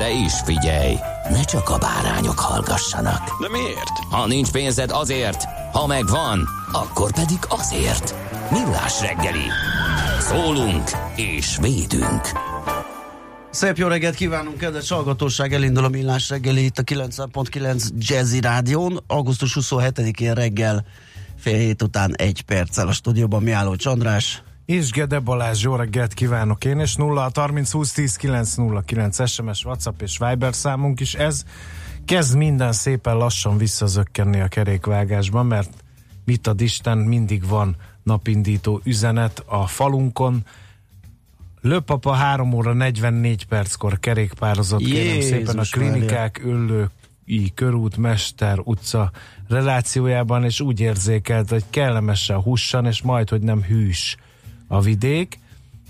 De is figyelj, ne csak a bárányok hallgassanak. De miért? Ha nincs pénzed azért, ha megvan, akkor pedig azért. Millás reggeli. Szólunk és védünk. Szép jó reggelt kívánunk, kedves hallgatóság, elindul a Millás reggeli itt a 90.9 Jazzy Rádión, augusztus 27-én reggel fél hét után egy perccel a stúdióban Miálló Csandrás. És Gede Balázs, jó reggelt kívánok én, és 0 30 20 10 909 SMS, WhatsApp és Viber számunk is. Ez kezd minden szépen lassan visszazökkenni a kerékvágásban, mert mit ad Isten, mindig van napindító üzenet a falunkon. Löpapa 3 óra 44 perckor kerékpározott, kérem Jézus szépen a klinikák, Öllői körút, Mester utca relációjában, és úgy érzékelt, hogy kellemesen hussan, és majd, hogy nem hűs a vidék,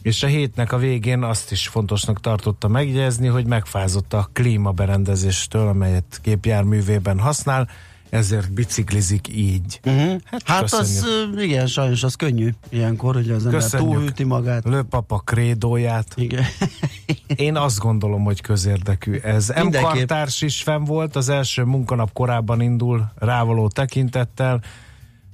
és a hétnek a végén azt is fontosnak tartotta megjegyezni, hogy megfázott a klímaberendezéstől, amelyet képjárművében használ, ezért biciklizik így. Uh-huh. Hát Hát, az, igen, sajnos az könnyű ilyenkor, hogy az ember Köszönjük. túlhűti magát. Lőpapa krédóját. Igen. Én azt gondolom, hogy közérdekű ez. M. Kartárs is fenn volt, az első munkanap korábban indul rávaló tekintettel.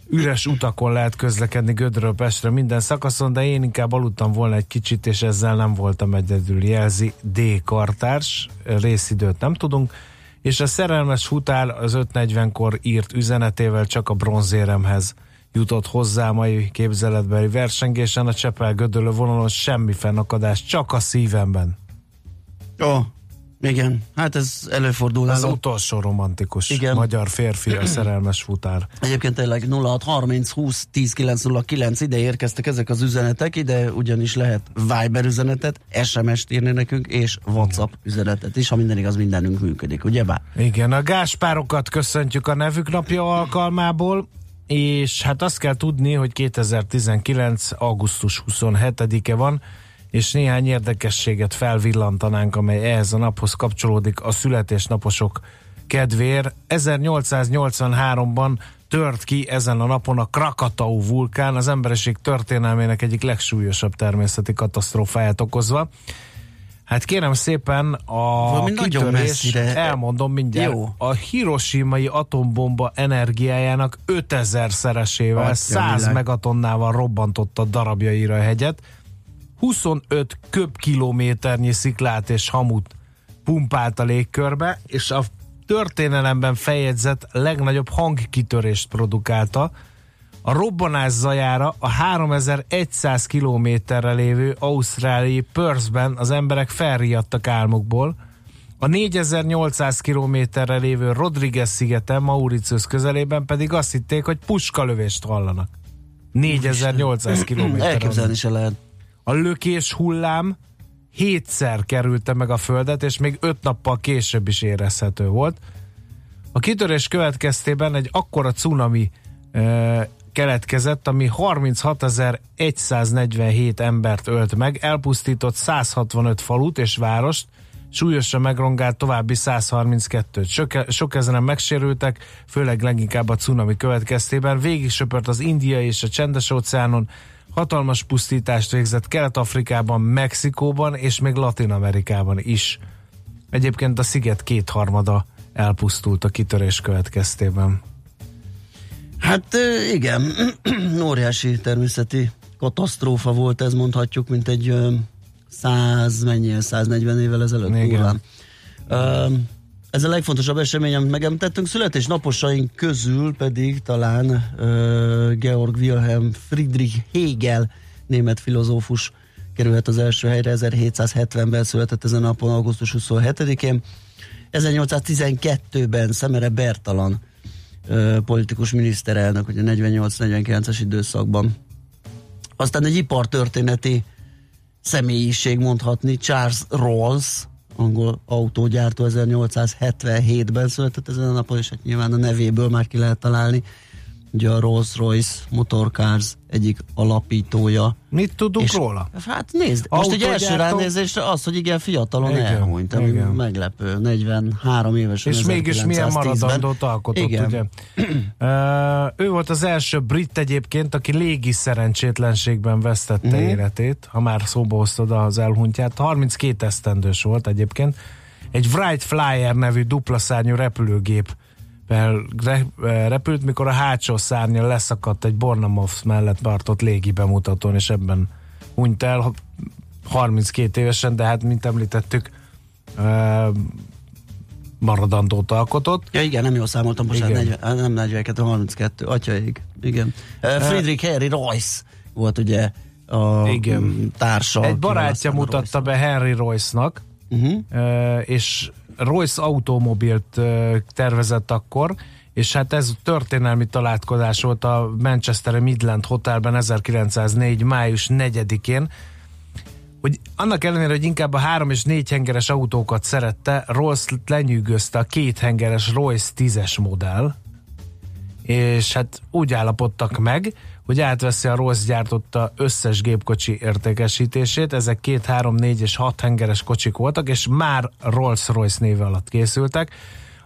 Üres utakon lehet közlekedni Gödről Pestre minden szakaszon, de én inkább aludtam volna egy kicsit, és ezzel nem voltam egyedül, jelzi D. Kartárs. Részidőt nem tudunk. És a szerelmes futár az 5.40-kor írt üzenetével csak a bronzéremhez jutott hozzá mai képzeletbeli versengésen a Csepel Gödöllő vonalon semmi fennakadás, csak a szívemben. Ó, igen, hát ez előfordul Az utolsó romantikus. Igen. magyar férfi, a szerelmes futár. Egyébként tényleg 0630 20 10 909 ide érkeztek ezek az üzenetek, ide ugyanis lehet Viber üzenetet, SMS-t írni nekünk, és WhatsApp üzenetet is, ha minden igaz, mindenünk működik, ugye bár? Igen, a gáspárokat köszöntjük a nevük napja alkalmából, és hát azt kell tudni, hogy 2019. augusztus 27-e van, és néhány érdekességet felvillantanánk, amely ehhez a naphoz kapcsolódik a születésnaposok kedvér. 1883-ban tört ki ezen a napon a Krakatau vulkán, az emberiség történelmének egyik legsúlyosabb természeti katasztrófáját okozva. Hát kérem szépen a Valami kitörés, elmondom mindjárt, Jó. a hiroshimai atombomba energiájának 5000 szeresével, Atya 100 világ. megatonnával robbantotta darabjaira a hegyet. 25 köbkilométernyi sziklát és hamut pumpált a légkörbe, és a történelemben feljegyzett legnagyobb hangkitörést produkálta. A robbanás zajára a 3100 kilométerre lévő ausztráliai Perthben az emberek felriadtak álmukból. A 4800 kilométerre lévő Rodriguez szigeten, Mauritius közelében pedig azt hitték, hogy puskalövést hallanak. 4800 kilométer. Elképzelni se lehet. A lökés hullám hétszer kerülte meg a földet, és még öt nappal később is érezhető volt. A kitörés következtében egy akkora cunami ö, keletkezett, ami 36.147 embert ölt meg, elpusztított 165 falut és várost, súlyosan megrongált további 132-t. Sok, sok ezeren megsérültek, főleg leginkább a cunami következtében. Végig söpört az India és a Csendes óceánon, hatalmas pusztítást végzett Kelet-Afrikában, Mexikóban és még Latin-Amerikában is. Egyébként a sziget kétharmada elpusztult a kitörés következtében. Hát igen, óriási természeti katasztrófa volt ez, mondhatjuk, mint egy 100, mennyi, 140 évvel ezelőtt. Igen. Ez a legfontosabb esemény, amit megemlítettünk. Születésnaposaink közül pedig talán uh, Georg Wilhelm Friedrich Hegel, német filozófus kerülhet az első helyre, 1770-ben született ezen a napon, augusztus 27-én. 1812-ben Szemere Bertalan uh, politikus miniszterelnök, ugye 48-49-es időszakban. Aztán egy ipartörténeti személyiség mondhatni, Charles Rawls, angol autógyártó 1877-ben született ezen a napon, és hát nyilván a nevéből már ki lehet találni. Ugye a Rolls-Royce Motorcars egyik alapítója. Mit tudunk és, róla? Hát nézd, most egy első ránézésre az, hogy igen, fiatalon Igen, elhunyt, ami igen. meglepő, 43 évesen. És mégis milyen 1910-ben. maradandót alkotott, Igen. ugye? Ö, ő volt az első brit egyébként, aki légi szerencsétlenségben vesztette Mhm. életét, ha már szóba hoztad az elhunytját. 32 esztendős volt egyébként. Egy Wright Flyer nevű dupla szárnyú repülőgép re, repült, mikor a hátsó szárnya leszakadt egy Bournemouth mellett tartott légi bemutatón, és ebben hunyt el 32 évesen, de hát, mint említettük, ö, maradandót alkotott. Ja igen, nem jól számoltam, most Igen. 40, nem 42, 32, atyaig. Igen. Uh, Friedrich Henry Royce volt ugye a Igen. társa. Egy barátja mutatta be Henry Royce-nak, Uh-huh. ö, és Royce automobilt tervezett akkor, és hát ez történelmi találkozás volt a Manchester Midland Hotelben 1904. május 4-én, hogy annak ellenére, hogy inkább a három és négy hengeres autókat szerette, Rolls lenyűgözte a két hengeres Royce 10-es modell, és hát úgy állapodtak meg, hogy átveszi a Rolls gyártotta összes gépkocsi értékesítését, ezek két, három, négy és hat hengeres kocsik voltak, és már Rolls-Royce néve alatt készültek.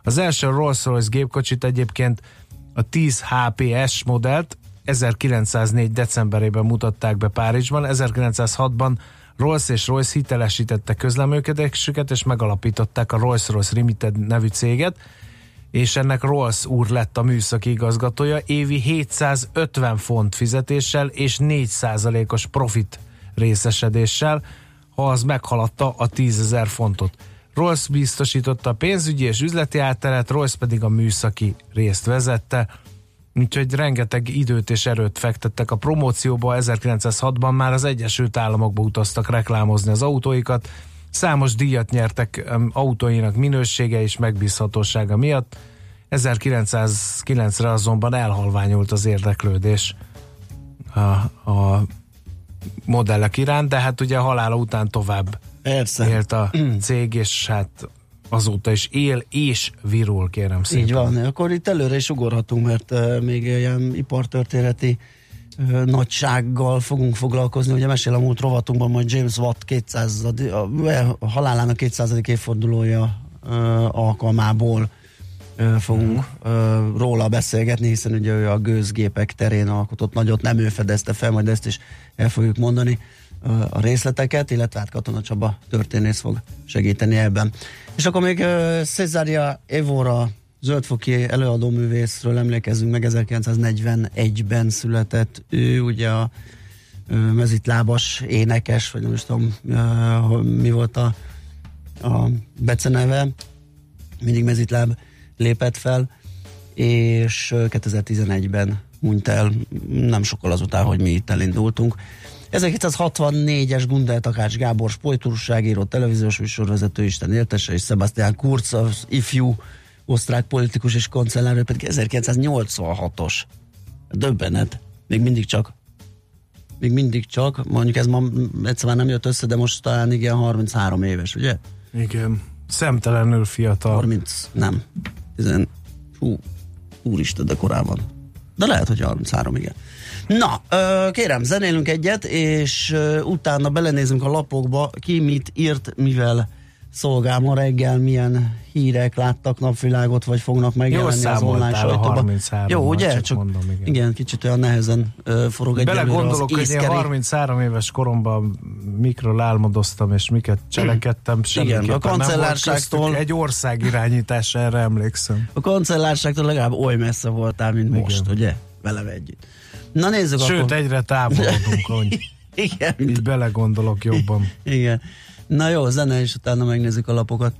Az első Rolls-Royce gépkocsit egyébként a 10 HPS modellt 1904. decemberében mutatták be Párizsban, 1906-ban Rolls és Royce hitelesítette közleműködésüket, és megalapították a Rolls-Royce Limited nevű céget, és ennek Rolls úr lett a műszaki igazgatója, évi 750 font fizetéssel és 4%-os profit részesedéssel, ha az meghaladta a 10 ezer fontot. Rolls biztosította a pénzügyi és üzleti átteret, Rolls pedig a műszaki részt vezette, úgyhogy rengeteg időt és erőt fektettek a promócióba. 1906-ban már az Egyesült Államokba utaztak reklámozni az autóikat, Számos díjat nyertek autóinak minősége és megbízhatósága miatt. 1909-re azonban elhalványult az érdeklődés a, a modellek iránt, de hát ugye a halála után tovább Persze. élt a cég, és hát azóta is él és virul, kérem szépen. Így van, akkor itt előre is ugorhatunk, mert uh, még ilyen ipartörténeti uh, nagysággal fogunk foglalkozni. Ugye mesél a múlt rovatunkban majd James Watt 200, a, halálának 200. évfordulója alkalmából fogunk uh, róla beszélgetni, hiszen ugye ő a gőzgépek terén alkotott nagyot, nem ő fedezte fel, majd ezt is el fogjuk mondani a részleteket, illetve hát Katona Csaba történész fog segíteni ebben. És akkor még Cesaria Evora zöldfoki előadóművészről emlékezzünk meg, 1941-ben született ő, ugye a mezitlábas énekes, vagy nem is tudom, mi volt a, a beceneve, mindig mezitláb lépett fel, és ö, 2011-ben hunyt el, nem sokkal azután, hogy mi itt elindultunk. 1964-es Gundel Takács Gábor sportúrságíró, televíziós műsorvezető, Isten éltese, és Sebastian Kurz, az ifjú osztrák politikus és kancellár, ő pedig 1986-os. Döbbenet. Még mindig csak még mindig csak, mondjuk ez ma egyszer már nem jött össze, de most talán igen 33 éves, ugye? Igen. Szemtelenül fiatal. 30, nem. 10, hú, úristen, de korábban. De lehet, hogy 33, igen. Na, kérem, zenélünk egyet, és utána belenézünk a lapokba, ki mit írt, mivel szolgál ma reggel, milyen hírek láttak napvilágot, vagy fognak megjelenni az online a sajtóban. 33-mal, Jó, ugye? csak Csak, mondom, igen. igen, kicsit olyan nehezen ö, forog egy Bele gondolok, hogy én 33 éves koromban mikről álmodoztam, és miket cselekedtem. nem volt kancellárságtól- Egy ország irányítás, erre emlékszem. A kancellárságtól legalább oly messze voltál, mint Igen. most, ugye? Vele együtt. Na nézzük Sőt, akkor. egyre távolodunk, hogy Igen, így belegondolok jobban. Igen. Na jó, zene, és utána megnézzük a lapokat.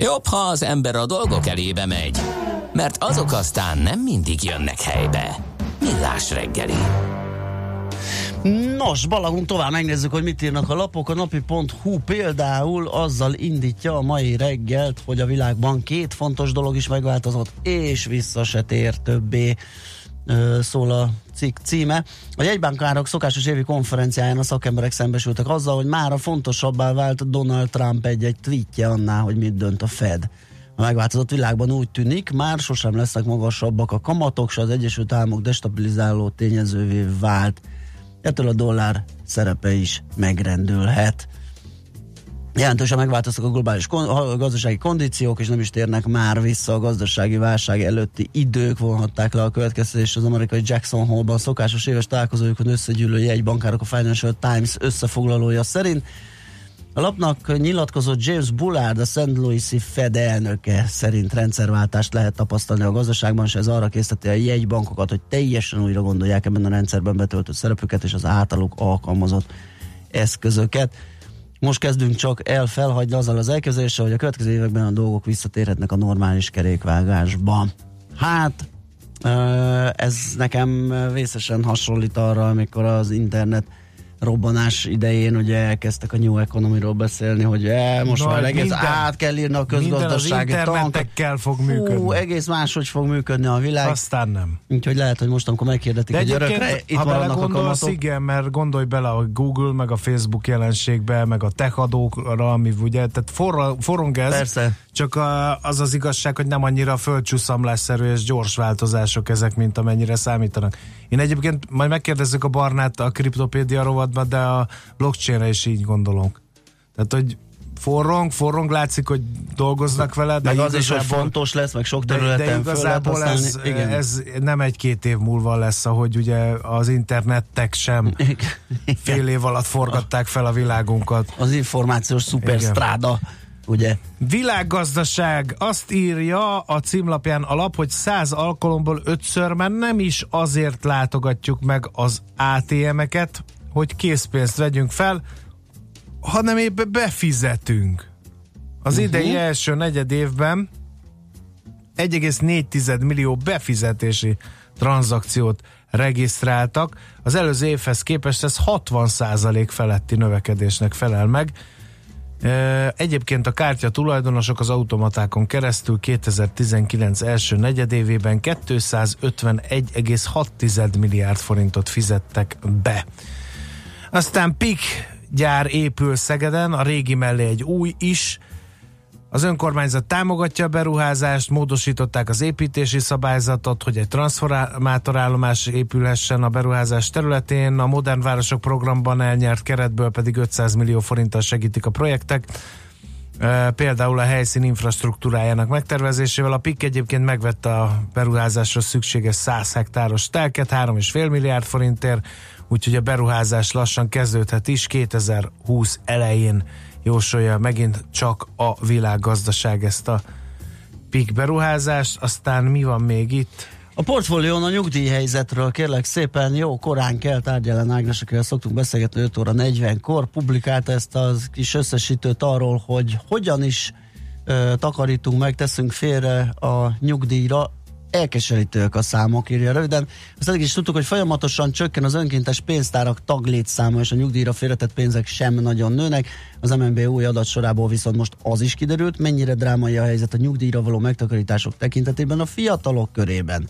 Jobb, ha az ember a dolgok elébe megy, mert azok aztán nem mindig jönnek helybe. Millás reggeli. Nos, balagunk tovább, megnézzük, hogy mit írnak a lapok. A napi.hu például azzal indítja a mai reggelt, hogy a világban két fontos dolog is megváltozott, és vissza se tér többé szól a cikk címe. A jegybankárok szokásos évi konferenciáján a szakemberek szembesültek azzal, hogy mára fontosabbá vált Donald Trump egy-egy tweetje annál, hogy mit dönt a Fed. A megváltozott világban úgy tűnik, már sosem lesznek magasabbak a kamatok, s az Egyesült Államok destabilizáló tényezővé vált. Ettől a dollár szerepe is megrendülhet. Jelentősen megváltoztak a globális gazdasági kondíciók, és nem is térnek már vissza a gazdasági válság előtti idők, vonhatták le a következtetés az amerikai Jackson Hole-ban szokásos éves találkozójukon összegyűlő jegybankárok a Financial Times összefoglalója szerint. A lapnak nyilatkozott James Bullard, a St. Louis-i Fed elnöke szerint rendszerváltást lehet tapasztalni a gazdaságban, és ez arra készíteti a jegybankokat, hogy teljesen újra gondolják ebben a rendszerben betöltött szerepüket és az általuk alkalmazott eszközöket. Most kezdünk csak el felhagyni azzal az elképzeléssel, hogy a következő években a dolgok visszatérhetnek a normális kerékvágásba. Hát, ez nekem vészesen hasonlít arra, amikor az internet robbanás idején ugye elkezdtek a New Economy-ról beszélni, hogy e, most Na, már egész minden- át kell írni a közgazdasági internetekkel fog működni. Fú, egész máshogy fog működni a világ. Aztán nem. Úgyhogy lehet, hogy most, amikor meghirdetik, De hogy örökre itt ha maradnak a kamatok. igen, mert gondolj bele a Google, meg a Facebook jelenségbe, meg a tech adókra, ami ugye, tehát forra, forrong ez, Persze. csak a, az az igazság, hogy nem annyira földcsúszamlásszerű és gyors változások ezek, mint amennyire számítanak. Én egyébként majd megkérdezzük a Barnát a kriptopédia rovatban, de a blockchainre is így gondolok. Tehát, hogy forrong, forrong látszik, hogy dolgoznak vele, de Meg az is, hogy fontos lesz, meg sok de, területen de lehet igazából ez. Igen. ez nem egy-két év múlva lesz, ahogy ugye az internettek sem fél év alatt forgatták fel a világunkat. Az információs szuperstráda, ugye? Világgazdaság azt írja a címlapján a lap, hogy 100 alkalomból ötször már nem is azért látogatjuk meg az ATM-eket, hogy készpénzt vegyünk fel, hanem épp befizetünk. Az uh-huh. idei első negyed évben 1,4 millió befizetési tranzakciót regisztráltak. Az előző évhez képest ez 60% feletti növekedésnek felel meg. Egyébként a kártya tulajdonosok az automatákon keresztül 2019 első negyedévében 251,6 milliárd forintot fizettek be. Aztán PIK gyár épül Szegeden, a régi mellé egy új is. Az önkormányzat támogatja a beruházást, módosították az építési szabályzatot, hogy egy transformátorállomás épülhessen a beruházás területén. A Modern Városok programban elnyert keretből pedig 500 millió forinttal segítik a projektek. Például a helyszín infrastruktúrájának megtervezésével. A PIK egyébként megvette a beruházásra szükséges 100 hektáros telket, 3,5 milliárd forintért, úgyhogy a beruházás lassan kezdődhet is 2020 elején jósolja megint csak a világgazdaság ezt a PIK beruházást. Aztán mi van még itt? A portfólión a nyugdíjhelyzetről kérlek szépen jó korán kell tárgyalán Ágnes, akivel szoktunk beszélgetni 5 óra 40-kor, publikálta ezt a kis összesítőt arról, hogy hogyan is takarítunk meg, teszünk félre a nyugdíjra, elkeserítőek a számok, írja röviden. Azt eddig is tudtuk, hogy folyamatosan csökken az önkéntes pénztárak taglétszáma, és a nyugdíjra félretett pénzek sem nagyon nőnek. Az MNB új adatsorából viszont most az is kiderült, mennyire drámai a helyzet a nyugdíjra való megtakarítások tekintetében a fiatalok körében.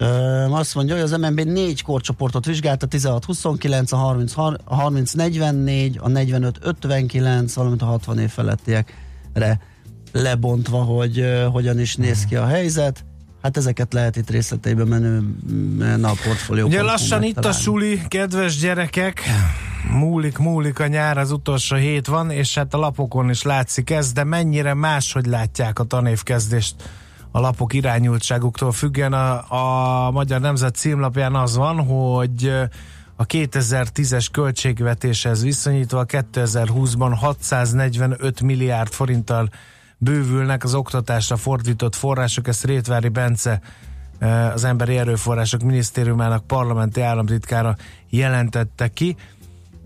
Ö, azt mondja, hogy az MNB négy korcsoportot vizsgált, a 16-29, a 30, a 30-44, a 45-59, valamint a 60 év felettiekre lebontva, hogy ö, hogyan is néz ki a helyzet. Hát ezeket lehet itt részleteiben menő a portfólió. Ugye lassan itt a suli, kedves gyerekek, múlik, múlik a nyár, az utolsó hét van, és hát a lapokon is látszik ez, de mennyire máshogy látják a tanévkezdést a lapok irányultságuktól függően. A, a Magyar Nemzet címlapján az van, hogy a 2010-es költségvetéshez viszonyítva 2020-ban 645 milliárd forinttal bővülnek az oktatásra fordított források, ezt Rétvári Bence az Emberi Erőforrások Minisztériumának parlamenti államtitkára jelentette ki.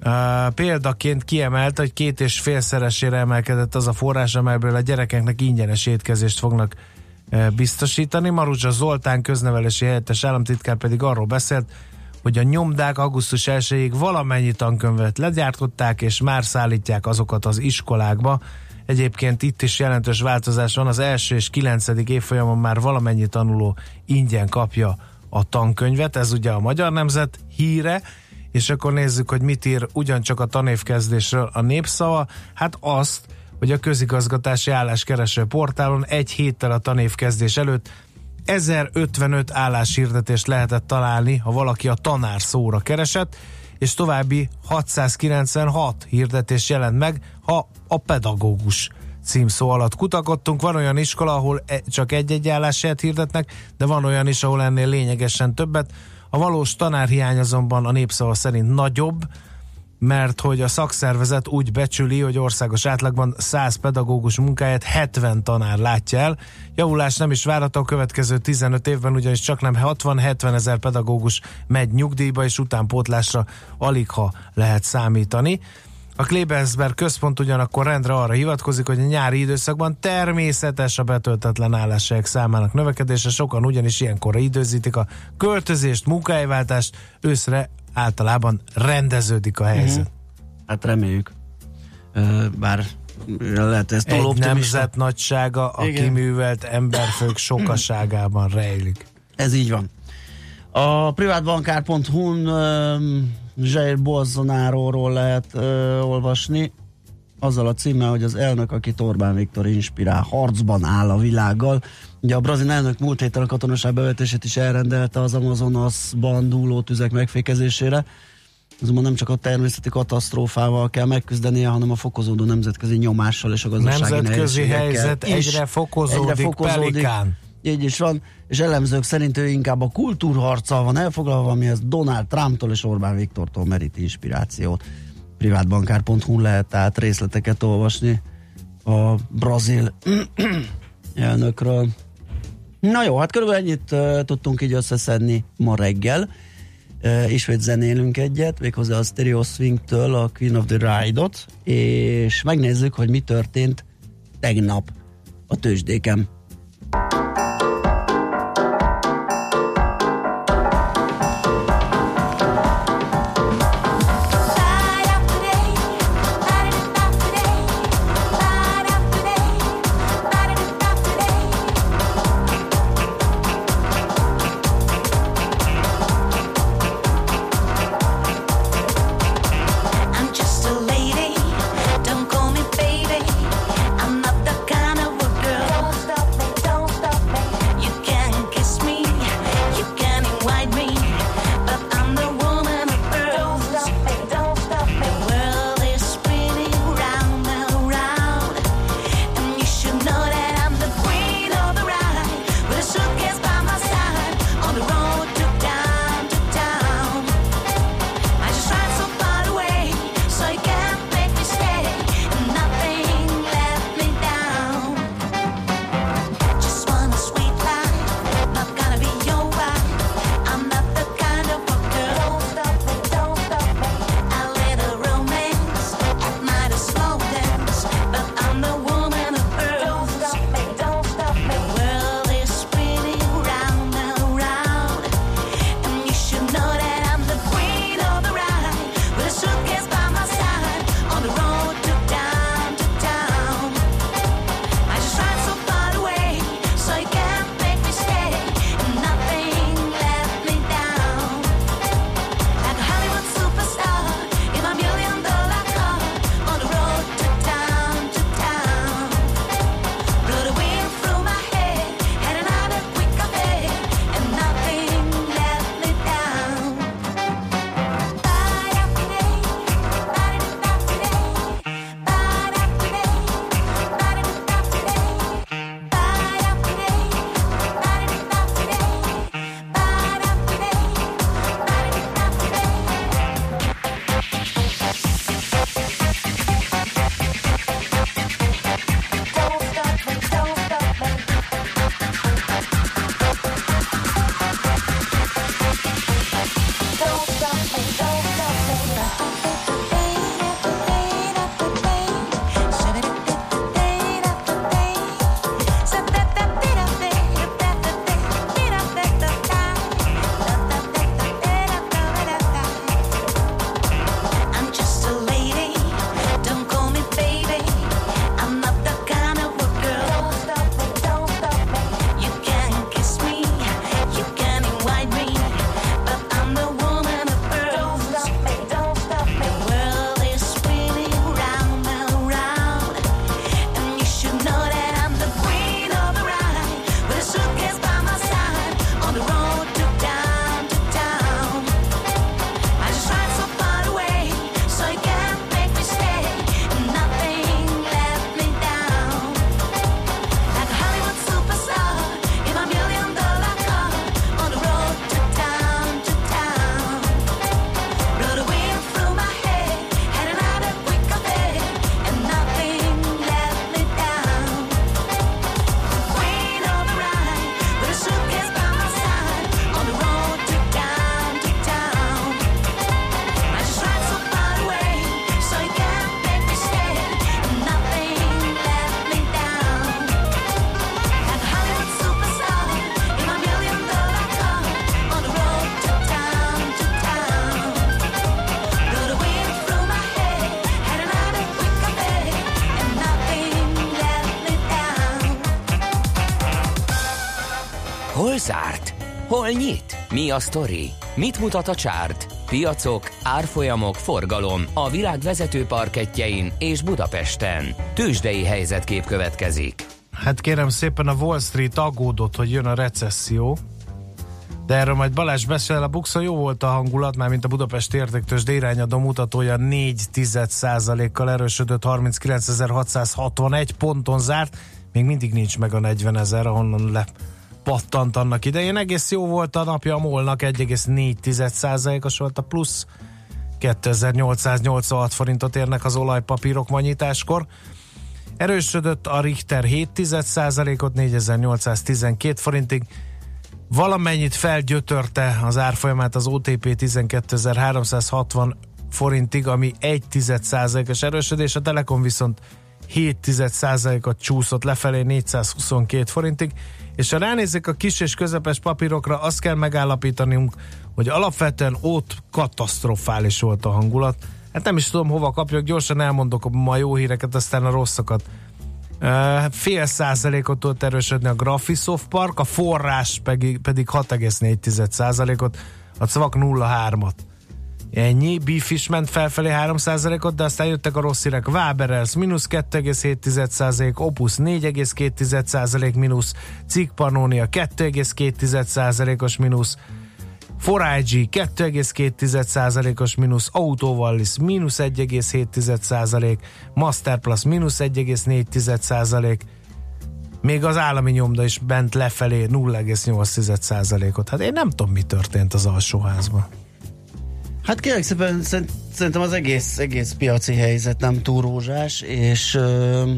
Uh, példaként kiemelt, hogy két és félszeresére emelkedett az a forrás, amelyből a gyerekeknek ingyenes étkezést fognak uh, biztosítani. Maruzsa Zoltán köznevelési helyettes államtitkár pedig arról beszélt, hogy a nyomdák augusztus 1-ig valamennyi tankönyvet legyártották, és már szállítják azokat az iskolákba. Egyébként itt is jelentős változás van, az első és kilencedik évfolyamon már valamennyi tanuló ingyen kapja a tankönyvet, ez ugye a Magyar Nemzet híre, és akkor nézzük, hogy mit ír ugyancsak a tanévkezdésről a népszava. Hát azt, hogy a közigazgatási álláskereső portálon egy héttel a tanévkezdés előtt 1055 álláshirdetést lehetett találni, ha valaki a tanár szóra keresett, és további 696 hirdetés jelent meg, ha a pedagógus címszó alatt kutakodtunk. Van olyan iskola, ahol e- csak egy-egy álláshelyet hirdetnek, de van olyan is, ahol ennél lényegesen többet. A valós tanárhiány azonban a népszava szerint nagyobb, mert hogy a szakszervezet úgy becsüli, hogy országos átlagban 100 pedagógus munkáját 70 tanár látja el. Javulás nem is várható a következő 15 évben, ugyanis csak nem 60-70 ezer pedagógus megy nyugdíjba, és utánpótlásra alig ha lehet számítani. A Klebensberg központ ugyanakkor rendre arra hivatkozik, hogy a nyári időszakban természetes a betöltetlen álláshelyek számának növekedése, sokan ugyanis ilyenkorra időzítik a költözést, munkahelyváltást, őszre általában rendeződik a helyzet. Hát reméljük. Ö, Bár lehet ez Egy nemzet nagysága a Igen. kiművelt emberfők sokaságában rejlik. Ez így van. A privátbankár.hu-n Jair Bolsonaróról lehet ö, olvasni, azzal a címmel, hogy az elnök, akit Orbán Viktor inspirál, harcban áll a világgal. Ugye a brazil elnök múlt héten a katonaság bevetését is elrendelte az Amazonasban dúló tüzek megfékezésére. Azonban nem csak a természeti katasztrófával kell megküzdenie, hanem a fokozódó nemzetközi nyomással és a gazdasági Nemzetközi helyzet is. egyre fokozódik, Pelikán. Így is van, és elemzők szerint ő inkább a kultúrharccal van elfoglalva, amihez Donald Trumptól és Orbán Viktortól meríti inspirációt. Privátbankár.hu lehet tehát részleteket olvasni a brazil elnökről. Na jó, hát körülbelül ennyit uh, tudtunk így összeszedni ma reggel. Uh, ismét zenélünk egyet, méghozzá a Stereo Swing-től a Queen of the Ride-ot, és megnézzük, hogy mi történt tegnap a tőzsdéken. Zárt? Hol nyit? Mi a sztori? Mit mutat a csárt? Piacok, árfolyamok, forgalom a világ vezető parketjein és Budapesten. Tősdei helyzetkép következik. Hát kérem szépen a Wall Street aggódott, hogy jön a recesszió, de erről majd Balázs beszél, a Buxa jó volt a hangulat, már mint a Budapest értéktős irányadó mutatója 4 kal erősödött, 39.661 ponton zárt, még mindig nincs meg a 40 ezer, ahonnan lepattant annak idején. Egész jó volt a napja a molnak, 1,4%-os volt a plusz, 2886 forintot érnek az olajpapírok mannyitáskor. Erősödött a Richter 7%-ot 4812 forintig, valamennyit felgyötörte az árfolyamát az OTP 12.360 forintig, ami 1 es erősödés, a Telekom viszont 7 ot csúszott lefelé 422 forintig, és ha ránézzük a kis és közepes papírokra, azt kell megállapítanunk, hogy alapvetően ott katasztrofális volt a hangulat. Hát nem is tudom hova kapjak, gyorsan elmondok ma jó híreket, aztán a rosszakat. Fél százalékot tudott erősödni a Graphisoft Park, a forrás pedig, pedig 6,4 százalékot, a Cvak 0,3-at. Ennyi, Beef is ment felfelé 3%-ot, de aztán jöttek a rossz hírek. Waberers mínusz 2,7%, Opus 4,2% mínusz, Cik Pannonia 2,2%-os mínusz, Forage 2,2%-os mínusz, Autovallis mínusz 1,7%, Masterplus mínusz 1,4%, még az állami nyomda is bent lefelé 0,8%-ot. Hát én nem tudom, mi történt az alsóházban. Hát kérlek szépen, szerintem az egész, egész piaci helyzet nem túl rózsás, és ö,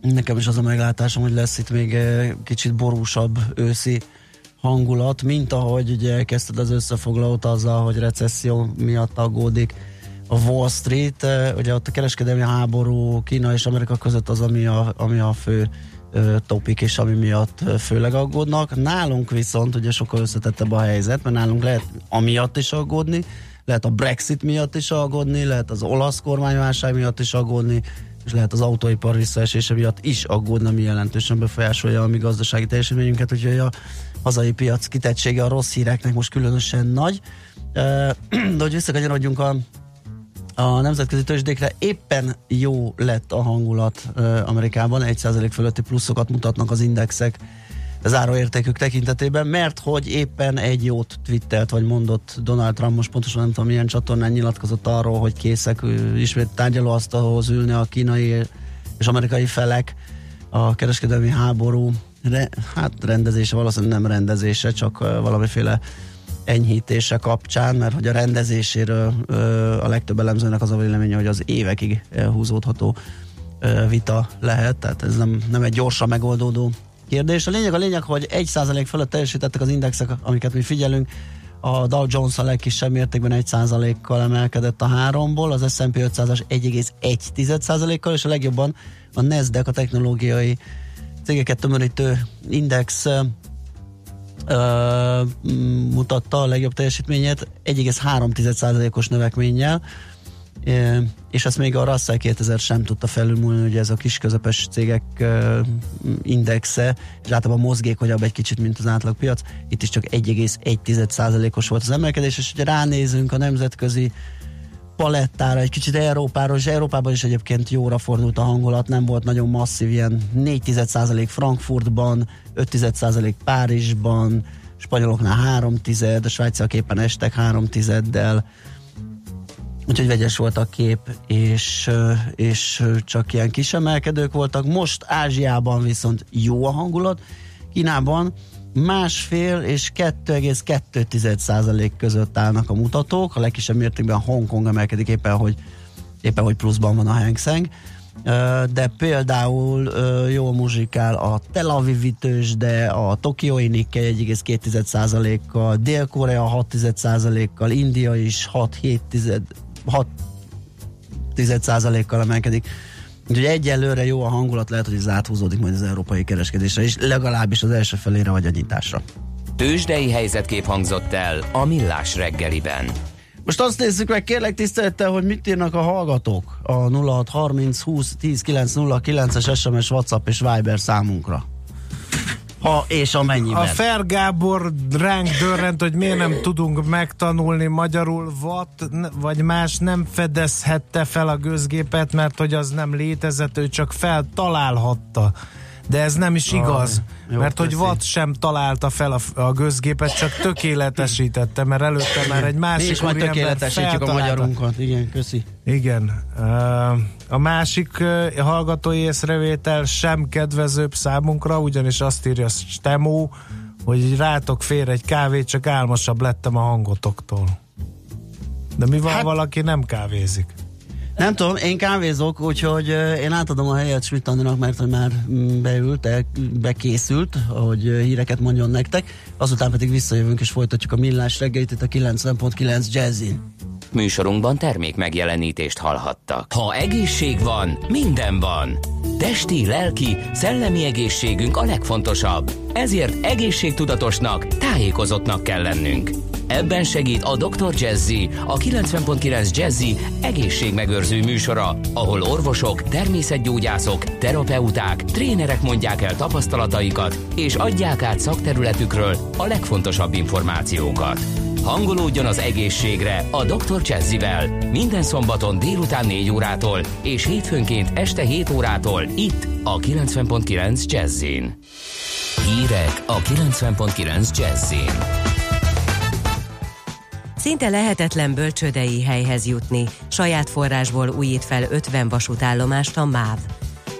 nekem is az a meglátásom, hogy lesz itt még kicsit borúsabb őszi hangulat, mint ahogy ugye elkezdted az összefoglalót azzal, hogy recesszió miatt aggódik a Wall Street, ugye ott a kereskedelmi háború Kína és Amerika között az, ami a, ami a fő topik, és ami miatt főleg aggódnak. Nálunk viszont ugye sokkal összetettebb a helyzet, mert nálunk lehet amiatt is aggódni, lehet a Brexit miatt is aggódni, lehet az olasz kormányválság miatt is aggódni, és lehet az autóipar visszaesése miatt is aggódni, ami jelentősen befolyásolja a mi gazdasági teljesítményünket, úgyhogy a hazai piac kitettsége a rossz híreknek most különösen nagy. De hogy visszakanyarodjunk a a nemzetközi tőzsdékre éppen jó lett a hangulat Amerikában, 1% fölötti pluszokat mutatnak az indexek záróértékük tekintetében, mert hogy éppen egy jót twittelt, vagy mondott Donald Trump, most pontosan nem tudom milyen csatornán nyilatkozott arról, hogy készek ismét tárgyalóasztalhoz ülni a kínai és amerikai felek a kereskedelmi háború re, hát rendezése, valószínűleg nem rendezése, csak valamiféle enyhítése kapcsán, mert hogy a rendezéséről a legtöbb elemzőnek az a véleménye, hogy az évekig húzódható vita lehet, tehát ez nem, nem egy gyorsan megoldódó kérdés. A lényeg a lényeg, hogy 1% fölött teljesítettek az indexek, amiket mi figyelünk, a Dow Jones a legkisebb mértékben 1%-kal emelkedett a háromból, az S&P 500-as 1,1%-kal, és a legjobban a Nasdaq, a technológiai cégeket tömörítő index ö, mutatta a legjobb teljesítményét 1,3%-os növekménnyel, és ezt még a Russell 2000 sem tudta felülmúlni, ugye ez a kis közepes cégek indexe, és általában mozgékonyabb egy kicsit, mint az átlagpiac. Itt is csak 1,1%-os volt az emelkedés, és ugye ránézünk a nemzetközi palettára, egy kicsit Európáról, és Európában is egyébként jóra fordult a hangulat, nem volt nagyon masszív, ilyen 4% Frankfurtban, 5 Párizsban, spanyoloknál 3 a svájciak éppen estek 3 tizeddel, úgyhogy vegyes volt a kép, és, és csak ilyen kis emelkedők voltak. Most Ázsiában viszont jó a hangulat, Kínában másfél és 2,2 között állnak a mutatók, a legkisebb mértékben Hongkong emelkedik éppen, hogy éppen, hogy pluszban van a Hang Seng de például jól muzsikál a Tel Avivi de a Tokioi Nikkei 1,2%-kal, Dél-Korea 6%-kal, India is 6,6% kal emelkedik. Úgyhogy egyelőre jó a hangulat, lehet, hogy ez áthúzódik majd az európai kereskedésre is, legalábbis az első felére vagy a nyitásra. Tőzsdei helyzetkép hangzott el a Millás reggeliben. Most azt nézzük meg, kérlek tisztelettel, hogy mit írnak a hallgatók a 0630 20 10 909 es SMS, WhatsApp és Viber számunkra. Ha és amennyiben. A Fer Gábor ránk dörrent, hogy miért nem tudunk megtanulni magyarul vat, vagy más nem fedezhette fel a gőzgépet, mert hogy az nem létezett, ő csak feltalálhatta. De ez nem is igaz, jó, mert hogy köszi. Watt sem találta fel a, a gőzgépet, csak tökéletesítette, mert előtte már egy Mi másik is majd tökéletesítjük a magyarunkat. Igen, köszi. Igen. A másik hallgatói észrevétel sem kedvezőbb számunkra, ugyanis azt írja Stemó, hogy rátok fér egy kávét, csak álmosabb lettem a hangotoktól. De mi van, hát... valaki nem kávézik? Nem tudom, én kávézok, úgyhogy én átadom a helyet Schmidt Andinak, mert hogy már mm, beült, bekészült, hogy híreket mondjon nektek. Azután pedig visszajövünk és folytatjuk a millás reggelit itt a 90.9 Jazzin. Műsorunkban termék megjelenítést hallhattak. Ha egészség van, minden van. Testi, lelki, szellemi egészségünk a legfontosabb. Ezért egészségtudatosnak, tájékozottnak kell lennünk. Ebben segít a Dr. Jazzy, a 90.9 Jazzy egészségmegőrző műsora, ahol orvosok, természetgyógyászok, terapeuták, trénerek mondják el tapasztalataikat, és adják át szakterületükről a legfontosabb információkat. Hangolódjon az egészségre a Dr. Jazzivel minden szombaton délután 4 órától és hétfőnként este 7 órától itt a 90.9 Jazzin. Hírek a 90.9 Jazzin. Szinte lehetetlen bölcsödei helyhez jutni. Saját forrásból újít fel 50 vasútállomást a MÁV.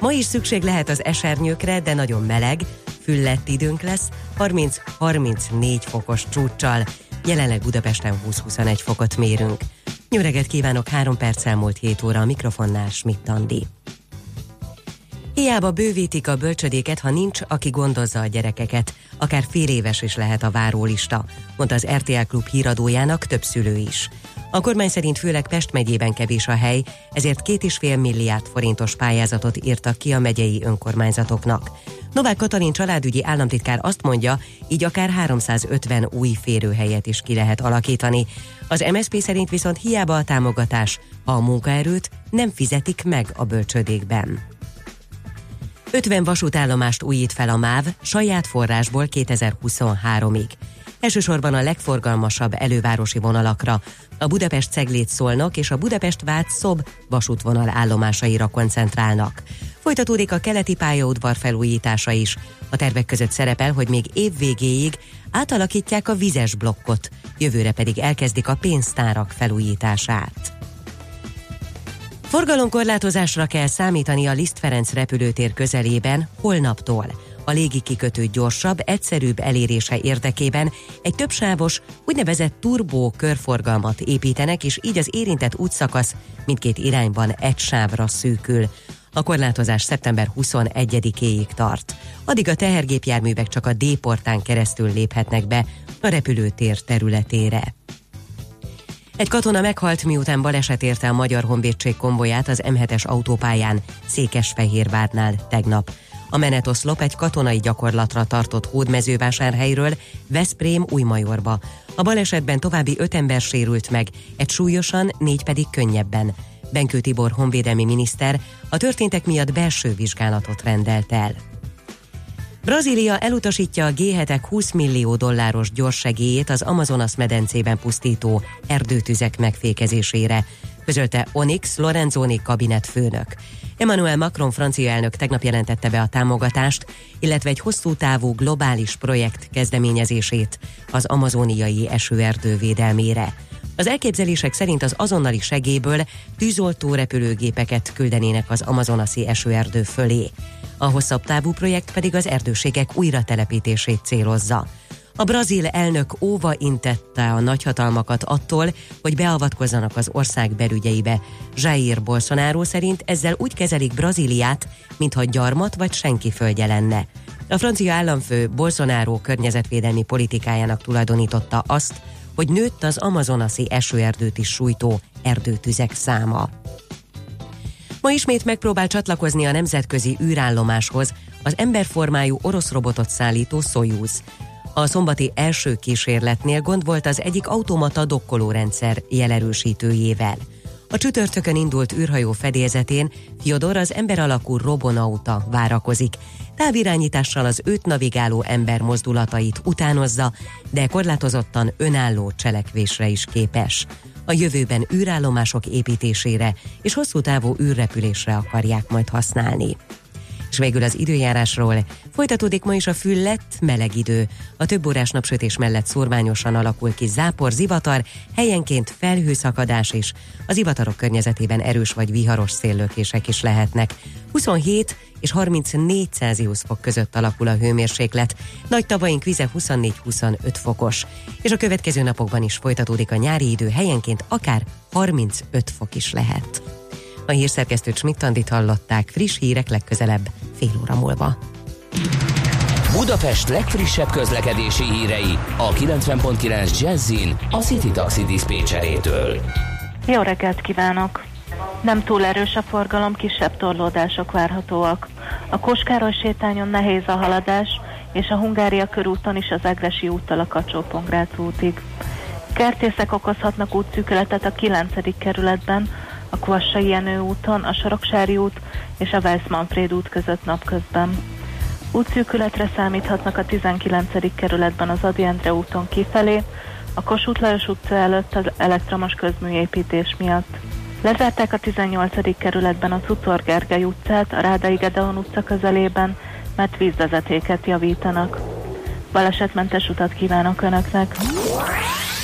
Ma is szükség lehet az esernyőkre, de nagyon meleg, füllett időnk lesz, 30-34 fokos csúccsal. Jelenleg Budapesten 20-21 fokot mérünk. Nyöreget kívánok, 3 perc elmúlt 7 óra a mikrofonnál Schmidt Andi. Hiába bővítik a bölcsödéket, ha nincs, aki gondozza a gyerekeket. Akár fél éves is lehet a várólista, mondta az RTL Klub híradójának több szülő is. A kormány szerint főleg Pest megyében kevés a hely, ezért két és fél milliárd forintos pályázatot írtak ki a megyei önkormányzatoknak. Novák Katalin családügyi államtitkár azt mondja, így akár 350 új férőhelyet is ki lehet alakítani. Az MSZP szerint viszont hiába a támogatás, ha a munkaerőt nem fizetik meg a bölcsödékben. 50 vasútállomást újít fel a MÁV saját forrásból 2023-ig. Elsősorban a legforgalmasabb elővárosi vonalakra, a Budapest Ceglét Szolnok és a Budapest Vác Szob vasútvonal állomásaira koncentrálnak. Folytatódik a keleti pályaudvar felújítása is. A tervek között szerepel, hogy még év végéig átalakítják a vizes blokkot, jövőre pedig elkezdik a pénztárak felújítását. Forgalomkorlátozásra kell számítani a Liszt Ferenc repülőtér közelében holnaptól. A légi kikötő gyorsabb, egyszerűbb elérése érdekében egy többsávos, úgynevezett turbó körforgalmat építenek, és így az érintett útszakasz mindkét irányban egy sávra szűkül. A korlátozás szeptember 21-éig tart. Addig a tehergépjárművek csak a D-portán keresztül léphetnek be a repülőtér területére. Egy katona meghalt, miután baleset érte a Magyar Honvédség konvoját az M7-es autópályán Székesfehérvárnál tegnap. A menetoszlop egy katonai gyakorlatra tartott hódmezővásárhelyről Veszprém Újmajorba. A balesetben további öt ember sérült meg, egy súlyosan, négy pedig könnyebben. Benkő Tibor honvédelmi miniszter a történtek miatt belső vizsgálatot rendelt el. Brazília elutasítja a G7-ek 20 millió dolláros gyorssegélyét az Amazonas medencében pusztító erdőtüzek megfékezésére, közölte Onyx Lorenzoni kabinetfőnök. Emmanuel Macron francia elnök tegnap jelentette be a támogatást, illetve egy hosszú távú globális projekt kezdeményezését az amazoniai esőerdő védelmére. Az elképzelések szerint az azonnali segélyből tűzoltó repülőgépeket küldenének az amazonasi esőerdő fölé. A hosszabb távú projekt pedig az erdőségek újratelepítését célozza. A brazil elnök óva intette a nagyhatalmakat attól, hogy beavatkozzanak az ország belügyeibe. Jair Bolsonaro szerint ezzel úgy kezelik Brazíliát, mintha gyarmat vagy senki földje lenne. A francia államfő Bolsonaro környezetvédelmi politikájának tulajdonította azt, hogy nőtt az amazonasi esőerdőt is sújtó erdőtüzek száma. Ma ismét megpróbál csatlakozni a nemzetközi űrállomáshoz az emberformájú orosz robotot szállító Soyuz. A szombati első kísérletnél gond volt az egyik automata dokkolórendszer jelerősítőjével. A csütörtökön indult űrhajó fedélzetén Fyodor az ember alakú robonauta várakozik. Távirányítással az őt navigáló ember mozdulatait utánozza, de korlátozottan önálló cselekvésre is képes. A jövőben űrállomások építésére és hosszú távú űrrepülésre akarják majd használni. És végül az időjárásról folytatódik ma is a füllett, meleg idő. A több órás napsütés mellett szorványosan alakul ki zápor, zivatar, helyenként felhőszakadás is. Az zivatarok környezetében erős vagy viharos széllökések is lehetnek. 27 és 34 Celsius fok között alakul a hőmérséklet. Nagy tavaink vize 24-25 fokos. És a következő napokban is folytatódik a nyári idő, helyenként akár 35 fok is lehet. A hírszerkesztő Csmittandit hallották friss hírek legközelebb fél óra múlva. Budapest legfrissebb közlekedési hírei a 90.9 Jazzin a City Taxi Dispécsejétől. Jó reggelt kívánok! Nem túl erős a forgalom, kisebb torlódások várhatóak. A Koskároly sétányon nehéz a haladás, és a Hungária körúton is az Egresi úttal a kacsó útig. Kertészek okozhatnak útszűkületet a 9. kerületben, a Kvassai Jenő úton, a Soroksári út és a Weiss-Manfred út között napközben. Útszűkületre számíthatnak a 19. kerületben az Adi Endre úton kifelé, a Kossuth Lajos utca előtt az elektromos közműépítés miatt. Lezárták a 18. kerületben a Cucor Gergely utcát, a Rádai Gedeon utca közelében, mert vízvezetéket javítanak. Balesetmentes utat kívánok Önöknek!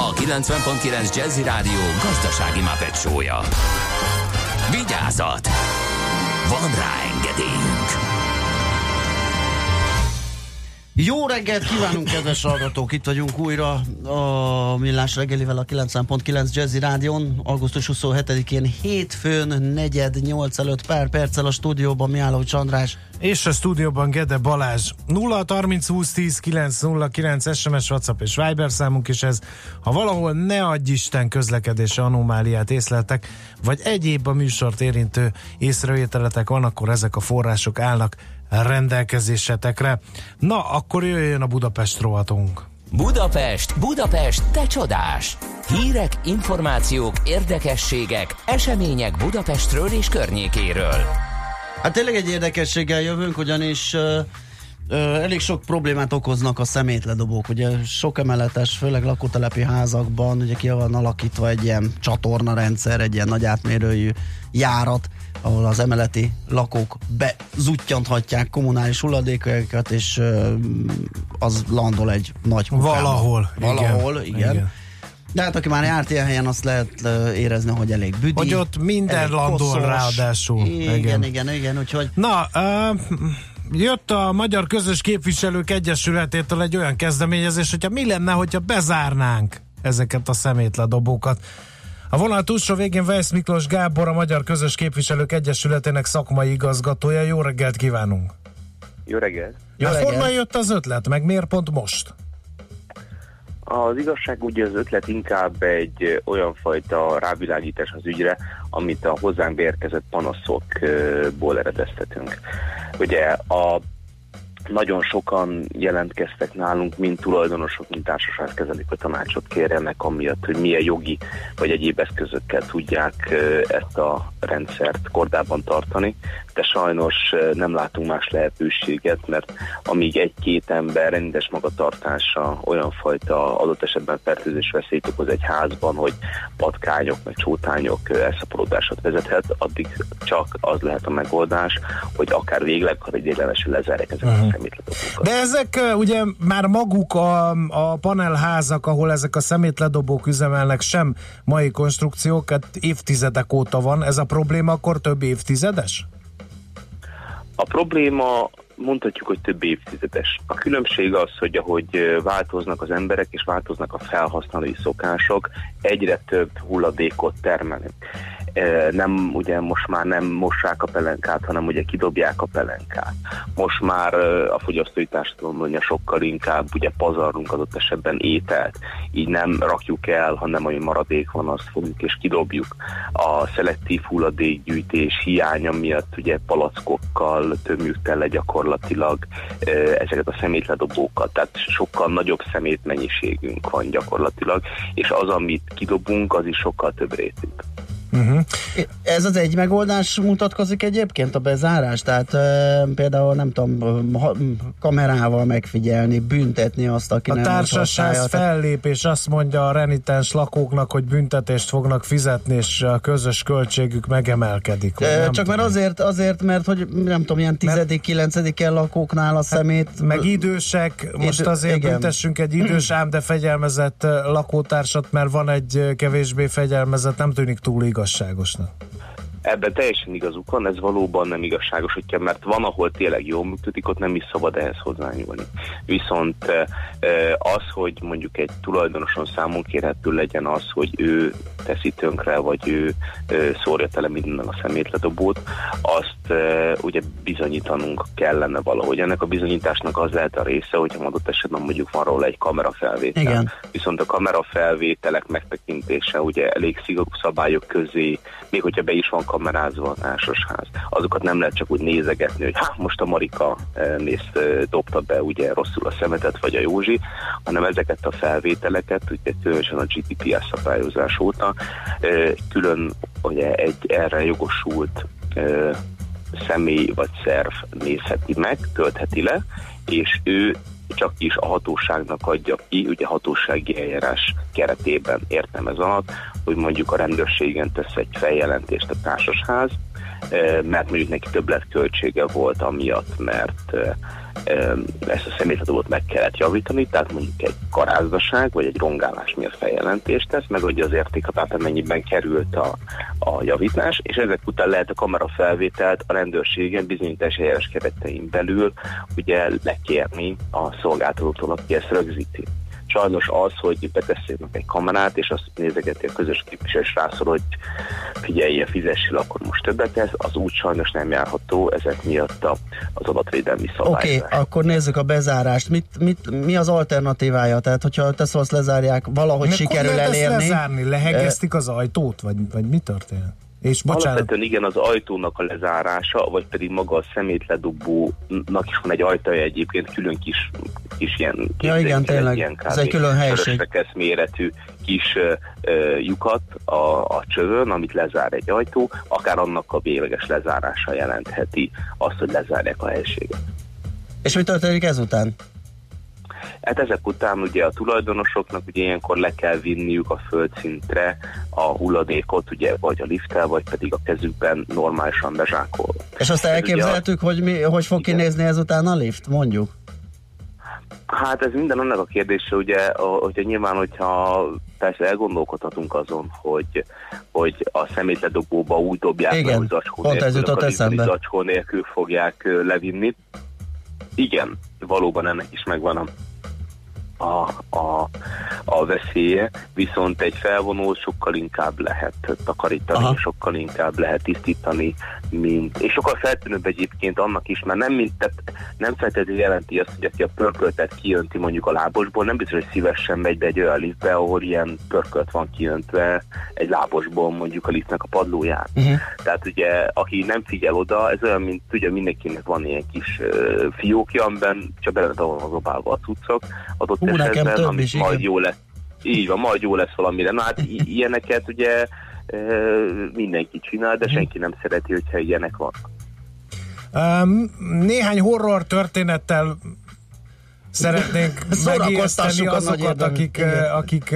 a 90.9 Jazzy Rádió gazdasági mapetsója. Vigyázat! Van rá engedélyünk! Jó reggelt kívánunk, kedves hallgatók! Itt vagyunk újra a Millás reggelivel a 90.9 Jazzy Rádion. Augusztus 27-én hétfőn, negyed, 8 előtt pár perccel a stúdióban Miálló Csandrás. És a stúdióban Gede Balázs 0 30 20 10 9 0 9 SMS, WhatsApp és Viber számunk is ez. Ha valahol ne adj Isten közlekedési anomáliát észleltek, vagy egyéb a műsort érintő észrevételetek van, akkor ezek a források állnak rendelkezésetekre. Na, akkor jöjjön a Budapest rovatunk. Budapest, Budapest, te csodás! Hírek, információk, érdekességek, események Budapestről és környékéről. Hát tényleg egy érdekességgel jövünk, ugyanis uh, elég sok problémát okoznak a szemétledobók. Ugye sok emeletes, főleg lakótelepi házakban, ugye ki van alakítva egy ilyen csatornarendszer, egy ilyen nagy átmérőjű járat, ahol az emeleti lakók bezuttyanthatják kommunális hulladékaikat, és az landol egy nagy kukába. Valahol. Valahol, igen. igen. igen. De hát aki már járt ilyen helyen, azt lehet érezni, hogy elég büdi. Hogy ott minden landol koszos. ráadásul. Igen, igen, igen, igen, úgyhogy Na, uh, jött a Magyar Közös Képviselők Egyesületétől egy olyan kezdeményezés, hogyha mi lenne, hogyha bezárnánk ezeket a szemétledobókat. A vonal túlsó végén Vejsz Miklós Gábor, a Magyar Közös Képviselők Egyesületének szakmai igazgatója. Jó reggelt kívánunk! Jó reggelt! Jó hát reggelt. honnan jött az ötlet, meg miért pont most? Az igazság ugye az ötlet inkább egy olyan fajta rávilágítás az ügyre, amit a hozzánk beérkezett panaszokból eredeztetünk. Ugye a nagyon sokan jelentkeztek nálunk, mint tulajdonosok, mint társaságkezelők, a tanácsot kérjenek, amiatt, hogy milyen jogi vagy egyéb eszközökkel tudják ezt a rendszert kordában tartani, de sajnos nem látunk más lehetőséget, mert amíg egy-két ember rendes magatartása olyan fajta adott esetben fertőzés veszélyt okoz egy házban, hogy patkányok, meg csótányok ö, elszaporodást vezethet, addig csak az lehet a megoldás, hogy akár végleg, akár ideiglenesen lezárják ezeket Mhm. A szemétledobókat. De ezek ugye már maguk a, a panelházak, ahol ezek a szemétledobók üzemelnek, sem mai konstrukciók, hát évtizedek óta van. Ez a probléma akkor több évtizedes? A probléma mondhatjuk, hogy több évtizedes. A különbség az, hogy ahogy változnak az emberek és változnak a felhasználói szokások, egyre több hulladékot termelünk. Nem, ugye most már nem mossák a pelenkát, hanem ugye kidobják a pelenkát. Most már a fogyasztói társadalomban sokkal inkább ugye pazarlunk adott esetben ételt, így nem rakjuk el, hanem ami maradék van, azt fogjuk és kidobjuk. A szelektív hulladékgyűjtés hiánya miatt ugye palackokkal tömjük tele gyakorlatilag ö, ezeket a szemétledobókat, tehát sokkal nagyobb szemétmennyiségünk van gyakorlatilag, és az, amit kidobunk, az is sokkal több rétű. Uh-huh. Ez az egy megoldás mutatkozik egyébként a bezárás? Tehát e, például nem tudom, ha, kamerával megfigyelni, büntetni azt, aki A nem társaság használja. Tehát- fellépés azt mondja a renitens lakóknak, hogy büntetést fognak fizetni, és a közös költségük megemelkedik. nem Csak mert tudom. azért, azért, mert hogy nem tudom, ilyen tizedik, kilencedik lakóknál a szemét. Hát, Meg idősek, most Idő- azért igen. büntessünk egy idős, ám de fegyelmezett lakótársat, mert van egy kevésbé fegyelmezett, nem tűnik túl igazságosnak. Ebben teljesen igazuk van, ez valóban nem igazságos, hogyha, mert van, ahol tényleg jól működik, ott nem is szabad ehhez hozzányúlni. Viszont eh, eh, az, hogy mondjuk egy tulajdonoson számon kérhető legyen az, hogy ő teszi tönkre, vagy ő szórja tele minden a szemétledobót, azt ugye bizonyítanunk kellene valahogy. Ennek a bizonyításnak az lehet a része, hogyha adott esetben mondjuk van róla egy kamerafelvétel. Igen. Viszont a kamerafelvételek megtekintése ugye elég szigorú szabályok közé, még hogyha be is van kamerázva a társasház. Azokat nem lehet csak úgy nézegetni, hogy hát most a Marika e, dobta be ugye rosszul a szemetet, vagy a Józsi, hanem ezeket a felvételeket, ugye különösen a GDPR szabályozás óta külön ugye egy erre jogosult személy vagy szerv nézheti meg, töltheti le, és ő csak is a hatóságnak adja ki, ugye hatósági eljárás keretében értem ez alatt, hogy mondjuk a rendőrségen tesz egy feljelentést a társasház, mert mondjuk neki többletköltsége volt amiatt, mert ezt a személyzetadót meg kellett javítani, tehát mondjuk egy karázdaság vagy egy rongálás miatt feljelentést tesz, meg hogy az értékhatát mennyiben került a, a javítás, és ezek után lehet a kamera felvételt a rendőrségen bizonyítás eljárás keretein belül ugye lekérni a szolgáltatótól, aki ezt rögzíti sajnos az, hogy beteszünk egy kamerát, és azt nézegeti a közös képviselő, és rászol, hogy figyelj, fizessél, akkor most többet ez, az úgy sajnos nem járható, ezek miatt a, az adatvédelmi szabály. Oké, okay, akkor nézzük a bezárást. Mit, mit, mi az alternatívája? Tehát, hogyha te szólsz lezárják, valahogy Mikor sikerül lehet ezt elérni. lezárni? Lehegeztik az ajtót? Vagy, vagy mi történt? És bocsánat, Alapvetően igen, az ajtónak a lezárása, vagy pedig maga a szemétledobónak is van egy ajtaja egyébként, külön kis, kis ilyen... Ja, igen, tényleg. Ilyen Ez egy külön helység. méretű kis ö, ö, lyukat a, a csövön, amit lezár egy ajtó, akár annak a végleges lezárása jelentheti azt, hogy lezárják a helységet. És mi történik ezután? Hát ezek után ugye a tulajdonosoknak ugye ilyenkor le kell vinniük a földszintre a hulladékot, ugye vagy a lifttel, vagy pedig a kezükben normálisan bezsákol. És azt elképzelhetük, hogy, mi, hogy fog Igen. kinézni ezután a lift, mondjuk? Hát ez minden annak a kérdése, ugye, hogyha nyilván, hogyha persze elgondolkodhatunk azon, hogy, hogy a szemétledobóba úgy dobják Igen, le, hogy zacskó pont ez nélkül, jutott a liftben eszembe. zacskó nélkül fogják levinni. Igen, valóban ennek is megvan a a, a, a veszélye, viszont egy felvonó sokkal inkább lehet takarítani, Aha. sokkal inkább lehet tisztítani, mint, és sokkal feltűnőbb egyébként annak is, mert nem, mint, tehát nem feltétlenül jelenti azt, hogy aki a pörköltet kijönti mondjuk a lábosból, nem biztos, hogy szívesen megy be egy olyan liftbe, ahol ilyen pörkölt van kijöntve egy lábosból mondjuk a liftnek a padlóján. Uh-huh. Tehát ugye, aki nem figyel oda, ez olyan, mint ugye mindenkinek van ilyen kis uh, fiókja, amiben csak bele van dobálva a cuccok, adott Hú, nekem esetben, több is, majd igen. jó lesz. Így van, majd jó lesz valamire. Na hát i- ilyeneket ugye e, mindenki csinál, Mhm. de senki nem szereti, hogyha ilyenek van. Um, néhány horror történettel szeretnénk megijeszteni azokat, akik, akik,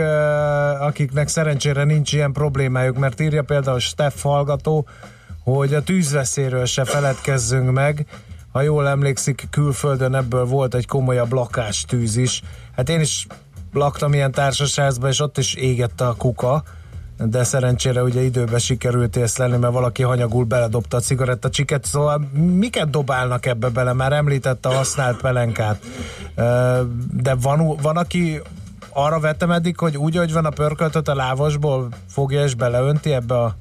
akiknek szerencsére nincs ilyen problémájuk, mert írja például Steff hallgató, hogy a tűzveszélyről se feledkezzünk meg. Ha jól emlékszik, külföldön ebből volt egy komolyabb lakástűz is. Hát én is laktam ilyen társasházban, és ott is égett a kuka, de szerencsére ugye időben sikerült észlelni, mert valaki hanyagul beledobta a cigarettacsiket, szóval miket dobálnak ebbe bele? Már említette a használt pelenkát. De van, van aki arra vettem eddig, hogy úgy, hogy van a pörköltöt a lávasból, fogja és beleönti ebbe a...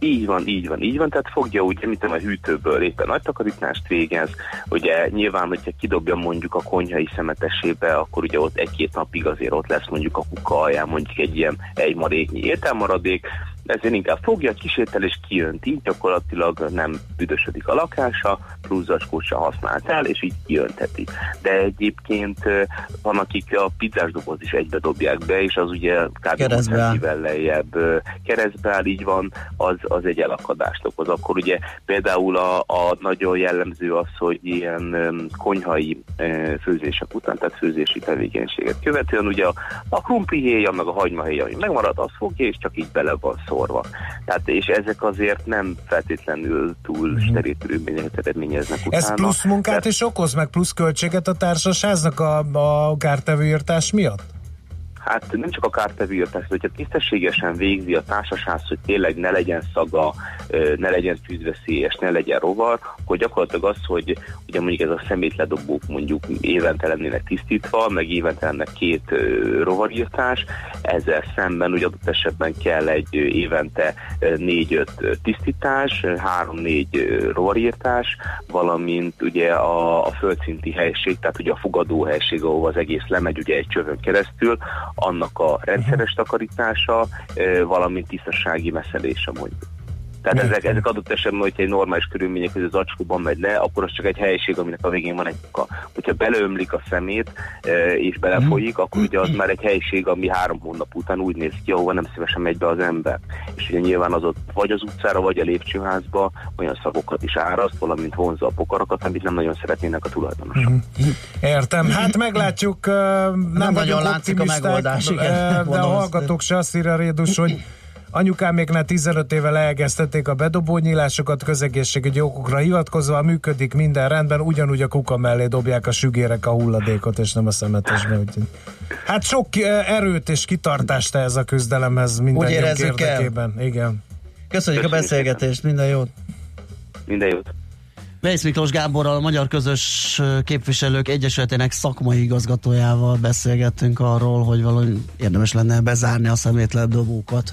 Így van, így van, így van, tehát fogja úgy, mint a hűtőből. Éppen nagy takarítást végez, ugye nyilván, hogyha kidobja mondjuk a konyhai szemetesébe, akkor ugye ott egy-két napig azért ott lesz mondjuk a kuka alján mondjuk egy ilyen egy maréknyi ételmaradék, ezért inkább fogja, kísértel és kijönti, gyakorlatilag nem büdösödik a lakása, plusz zacskót se használt el, és így kijönteti. De egyébként van, akik a pizzás doboz is egybe dobják be, és az ugye kb. Centivel lejjebb keresztbe áll, így van, az, az egy elakadást okoz. Akkor ugye például a, a nagyon jellemző az, hogy ilyen konyhai főzések után, tehát főzési tevékenységet követően ugye a, a krumplihéja, meg a hagymahéja, ami megmarad, az fogja, és csak így bele van szórva. Tehát, és ezek azért nem feltétlenül túl steril körülményeket eredményeznek utána. Ez plusz munkát Tehát- is okoz, meg plusz költséget a társasháznak a, a kártevőírtás miatt? Hát nem csak a kártevőírtás, de hogyha tisztességesen végzi a társaság, hogy tényleg ne legyen szaga, ne legyen tűzveszélyes, ne legyen rovar, akkor gyakorlatilag az, hogy ugye mondjuk ez a szemétledobók mondjuk évente lennének tisztítva, meg évente lenne két rovarírtás, ezzel szemben ugye adott esetben kell egy évente négy-öt tisztítás, három-négy rovarírtás, valamint ugye a, a földszinti helység, tehát ugye a fogadó helység, ahol az egész lemegy ugye egy csövön keresztül, annak a rendszeres takarítása, valamint tisztasági messzelése mondjuk. Tehát Miért? ezek, ezek adott esetben, hogyha egy normális körülmények között az acskóban megy le, akkor az csak egy helység, aminek a végén van egy lyuka. Hogyha beleömlik a szemét e, és belefolyik, akkor ugye az már egy helység, ami három hónap után úgy néz ki, ahova nem szívesen megy be az ember. És ugye nyilván az ott vagy az utcára, vagy a lépcsőházba olyan szagokat is áraszt, valamint vonza a pokarakat, amit nem nagyon szeretnének a tulajdonosok. Értem. Hát meglátjuk, ö, nem, nagyon látszik a megoldás, igen. De a hallgatók se azt írja Rédus, hogy anyukáméknál 15 éve leegeztették a bedobónyílásokat, közegészségügyi okokra hivatkozva, működik minden rendben, ugyanúgy a kuka mellé dobják a sügérek a hulladékot, és nem a szemetesbe. Úgyhogy. Hát sok ö, erőt és kitartást ez a küzdelemhez minden érezzük el. érdekében. Igen. Köszönjük a beszélgetést, minden jót! Minden jót! Vész Miklós Gáborral, a Magyar Közös Képviselők Egyesületének szakmai igazgatójával beszélgettünk arról, hogy valahogy érdemes lenne bezárni a szemétledobókat.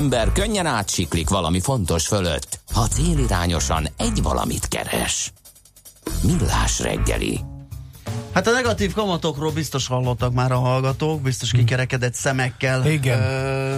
Ember könnyen átsiklik valami fontos fölött, ha célirányosan egy valamit keres. Millás reggeli. Hát a negatív kamatokról biztos hallottak már a hallgatók, biztos kikerekedett szemekkel Igen. Ö,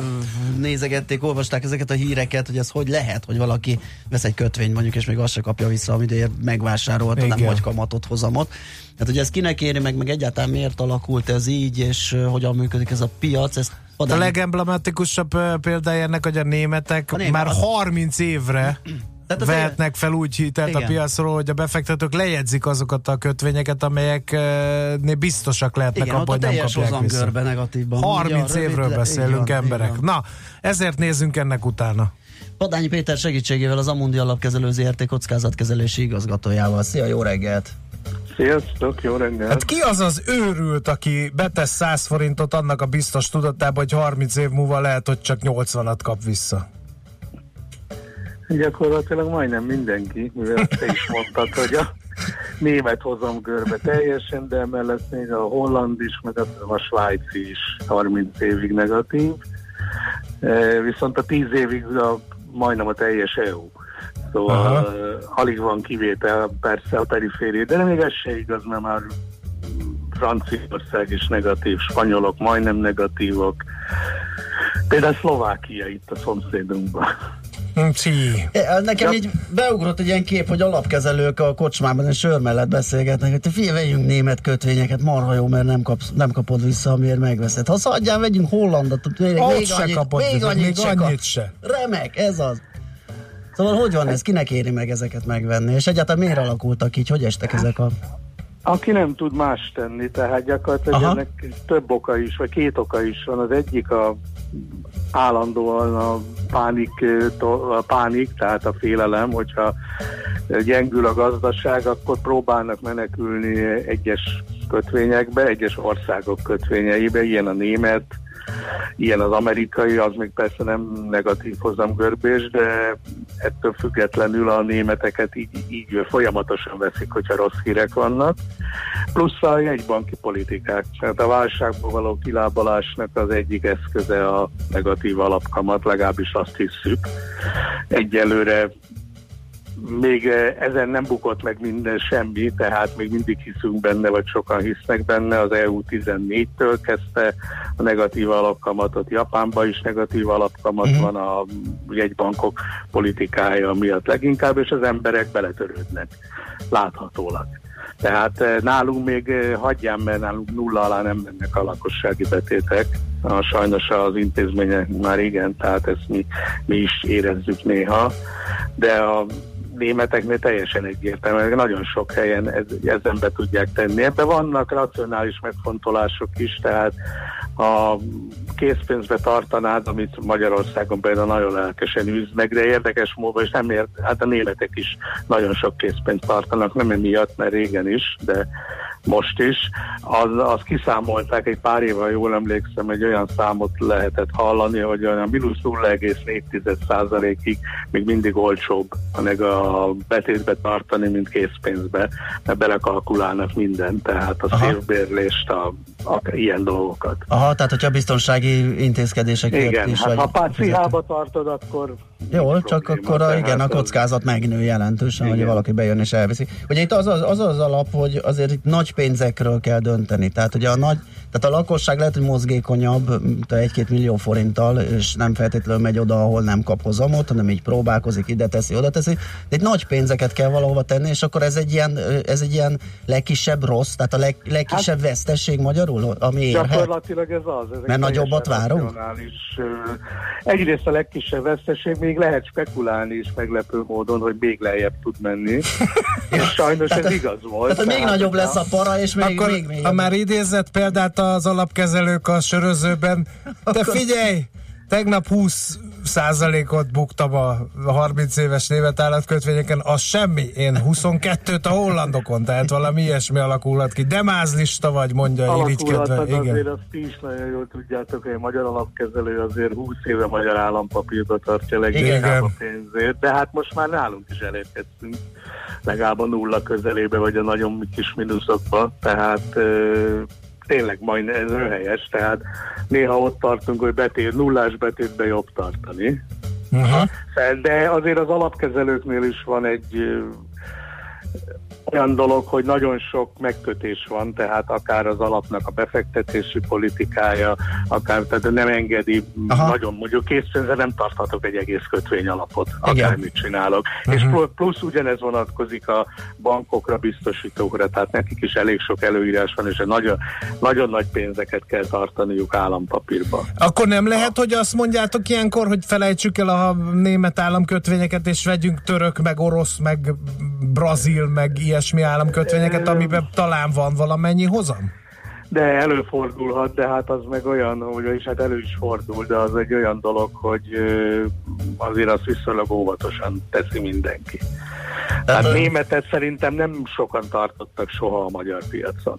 nézegették, olvasták ezeket a híreket, hogy ez hogy lehet, hogy valaki vesz egy kötvényt mondjuk, és még azt se kapja vissza, amit ér megvásárolta, nem Igen. vagy kamatot, hozamot. Hát hogy ez kinek éri meg, meg egyáltalán miért alakult ez így, és hogyan működik ez a piac, ez A legemblematikusabb példája ennek, hogy a németek A német- már az- 30 évre Tehát vehetnek fel úgy hitelt a Igen. piacról, hogy a befektetők lejegyzik azokat a kötvényeket, amelyeknél biztosak lehetnek Igen, abban, a hogy nem kapják vissza. negatívban. 30 Ugye a évről rövid- beszélünk van, emberek. van. Na, ezért nézzünk ennek utána. Padányi Péter segítségével az Amundi Alapkezelő ZRT kockázatkezelési igazgatójával. Szia, jó reggelt! Sziasztok, jó reggelt! Hát ki az az őrült, aki betesz 100 forintot annak a biztos tudatában, hogy 30 év múlva lehet, hogy csak 80-at kap vissza? Gyakorlatilag majdnem mindenki, mivel te is mondtad, hogy a német hozamgörbe teljesen, de emellett még a holland is, meg a svájci is 30 évig negatív. E, Viszont a 10 évig a, majdnem a teljes EU. Szóval Aha. Alig van kivétel, persze a periféri, de még ez se igaz, mert már Franciaország is negatív, spanyolok majdnem negatívok. Például Szlovákia itt a szomszédunkban. Csí. E, Nekem Ja. így beugrott egy ilyen kép, hogy alapkezelők a kocsmában és sör mellett beszélgetnek, hogy te figyelj, vegyünk német kötvényeket, marha jó, mert nem, kapsz, nem kapod vissza, amiért megveszed. Ha szadjál, vegyünk hollandot, még, még se annyit, kapod még annyit, még se annyit se. Remek, ez az. Szóval hogy van ez? Kinek éri meg ezeket megvenni? És egyáltalán miért alakultak így? Hogy estek ezek a... Aki nem tud más tenni, tehát gyakorlatilag Aha. ennek több oka is, vagy két oka is van. Az egyik a állandóan a pánik, a pánik, tehát a félelem, hogyha gyengül a gazdaság, akkor próbálnak menekülni egyes kötvényekbe, egyes országok kötvényeibe, ilyen a német, ilyen az amerikai, az még persze nem negatív hozamgörbés, de ettől függetlenül a németeket így, így folyamatosan veszik, hogyha rossz hírek vannak. Plusz a jegybanki politikák. Tehát a válságból való kilábalásnak az egyik eszköze a negatív alapkamat, legalábbis azt hisszük. Egyelőre még eh, ezen nem bukott meg minden semmi, tehát még mindig hiszünk benne, vagy sokan hisznek benne. Az EU 14-től kezdte a negatív alapkamatot, Japánban is negatív alapkamat Mhm. van a jegybankok politikája miatt leginkább, és az emberek beletörődnek, láthatólag. Tehát eh, nálunk még eh, hagyján, mert nálunk nulla alá nem mennek a lakossági betétek. A, sajnos az intézmények már igen, tehát ezt mi, mi is érezzük néha. De a németeknél teljesen egyértelmű, nagyon sok helyen ez, ezen be tudják tenni. Ebben vannak racionális megfontolások is, tehát a készpénzbe tartanád, amit Magyarországon például nagyon lelkesen űznek, de érdekes módon, és nem ért, hát a németek is nagyon sok készpénzt tartanak, nem emiatt, mert régen is, de most is. Az, azt kiszámolták egy pár ha jól emlékszem, egy olyan számot lehetett hallani, hogy olyan mínusz 0,4%-ig még mindig olcsóbb meg a betétbe tartani, mint készpénzbe, mert belekalkulálnak mindent, tehát a Aha. szélbérlést, a, a, ilyen dolgokat. Aha, tehát hogyha biztonsági intézkedésekért Igen, is hát vagy ha fizető. páciába tartod, akkor Jó, csak probléma. akkor a, igen, a az- kockázat megnő jelentősen, hogy Igen. valaki bejön és elviszi. Ugye itt az az, az az alap, hogy azért itt nagy pénzekről kell dönteni. Tehát ugye a nagy, tehát a lakosság lehet, hogy mozgékonyabb, mint a egy-két millió forinttal, és nem feltétlenül megy oda, ahol nem kap hozamot, hanem így próbálkozik, ide teszi, oda teszi. De itt nagy pénzeket kell valahova tenni, és akkor ez egy ilyen, ez egy ilyen legkisebb rossz, tehát a leg, legkisebb Hát- vesztesség magyarul, ami érhet. Gyakorlatilag ez az. Ez egy Mert nagyobbat várunk? Egyrészt a legkisebb veszteség, még lehet spekulálni is meglepő módon, hogy még lejjebb tud menni. és sajnos ez igaz volt. Tehát, hogy még nagyobb lesz a para, és még, Akkor, még, még ha már idézett példát az alapkezelők a sörözőben, de figyelj, tegnap 20 százalékot buktam a 30 éves német állatkötvényeken, az semmi. Én 22-t a hollandokon, tehát valami ilyesmi alakulhat ki. De mázlista vagy, mondja irigykedve. Alakulhat, de azért Igen. azt is nagyon jól tudjátok, hogy a magyar alapkezelő azért 20 éve magyar állampapírba tartja leginkább Igen. a pénzét, de hát most már nálunk is elérkeztünk legalább a nulla közelébe, vagy a nagyon kis mínuszokba, tehát ö, tényleg majd ez helyes, tehát néha ott tartunk, hogy betét, nullás betétbe jobb tartani. Uh-huh. De azért az alapkezelőknél is van egy olyan dolog, hogy nagyon sok megkötés van, tehát akár az alapnak a befektetési politikája, akár tehát nem engedi, Aha. nagyon mondjuk készpénzre nem tarthatok egy egész kötvény alapot, akármit csinálok. És pl- plusz ugyanez vonatkozik a bankokra, biztosítókra, tehát nekik is elég sok előírás van, és nagyon, nagyon nagy pénzeket kell tartaniuk állampapírba. Akkor nem lehet, hogy azt mondjátok ilyenkor, hogy felejtsük el a német államkötvényeket, és vegyünk török, meg orosz, meg brazil, meg ilyesmi államkötvényeket, amiben talán van valamennyi hozam? De előfordulhat, de hát az meg olyan, hogy és hát elő is fordul, de az egy olyan dolog, hogy azért azt viszonylag óvatosan teszi mindenki. Hát németet szerintem nem sokan tartottak soha a magyar piacon.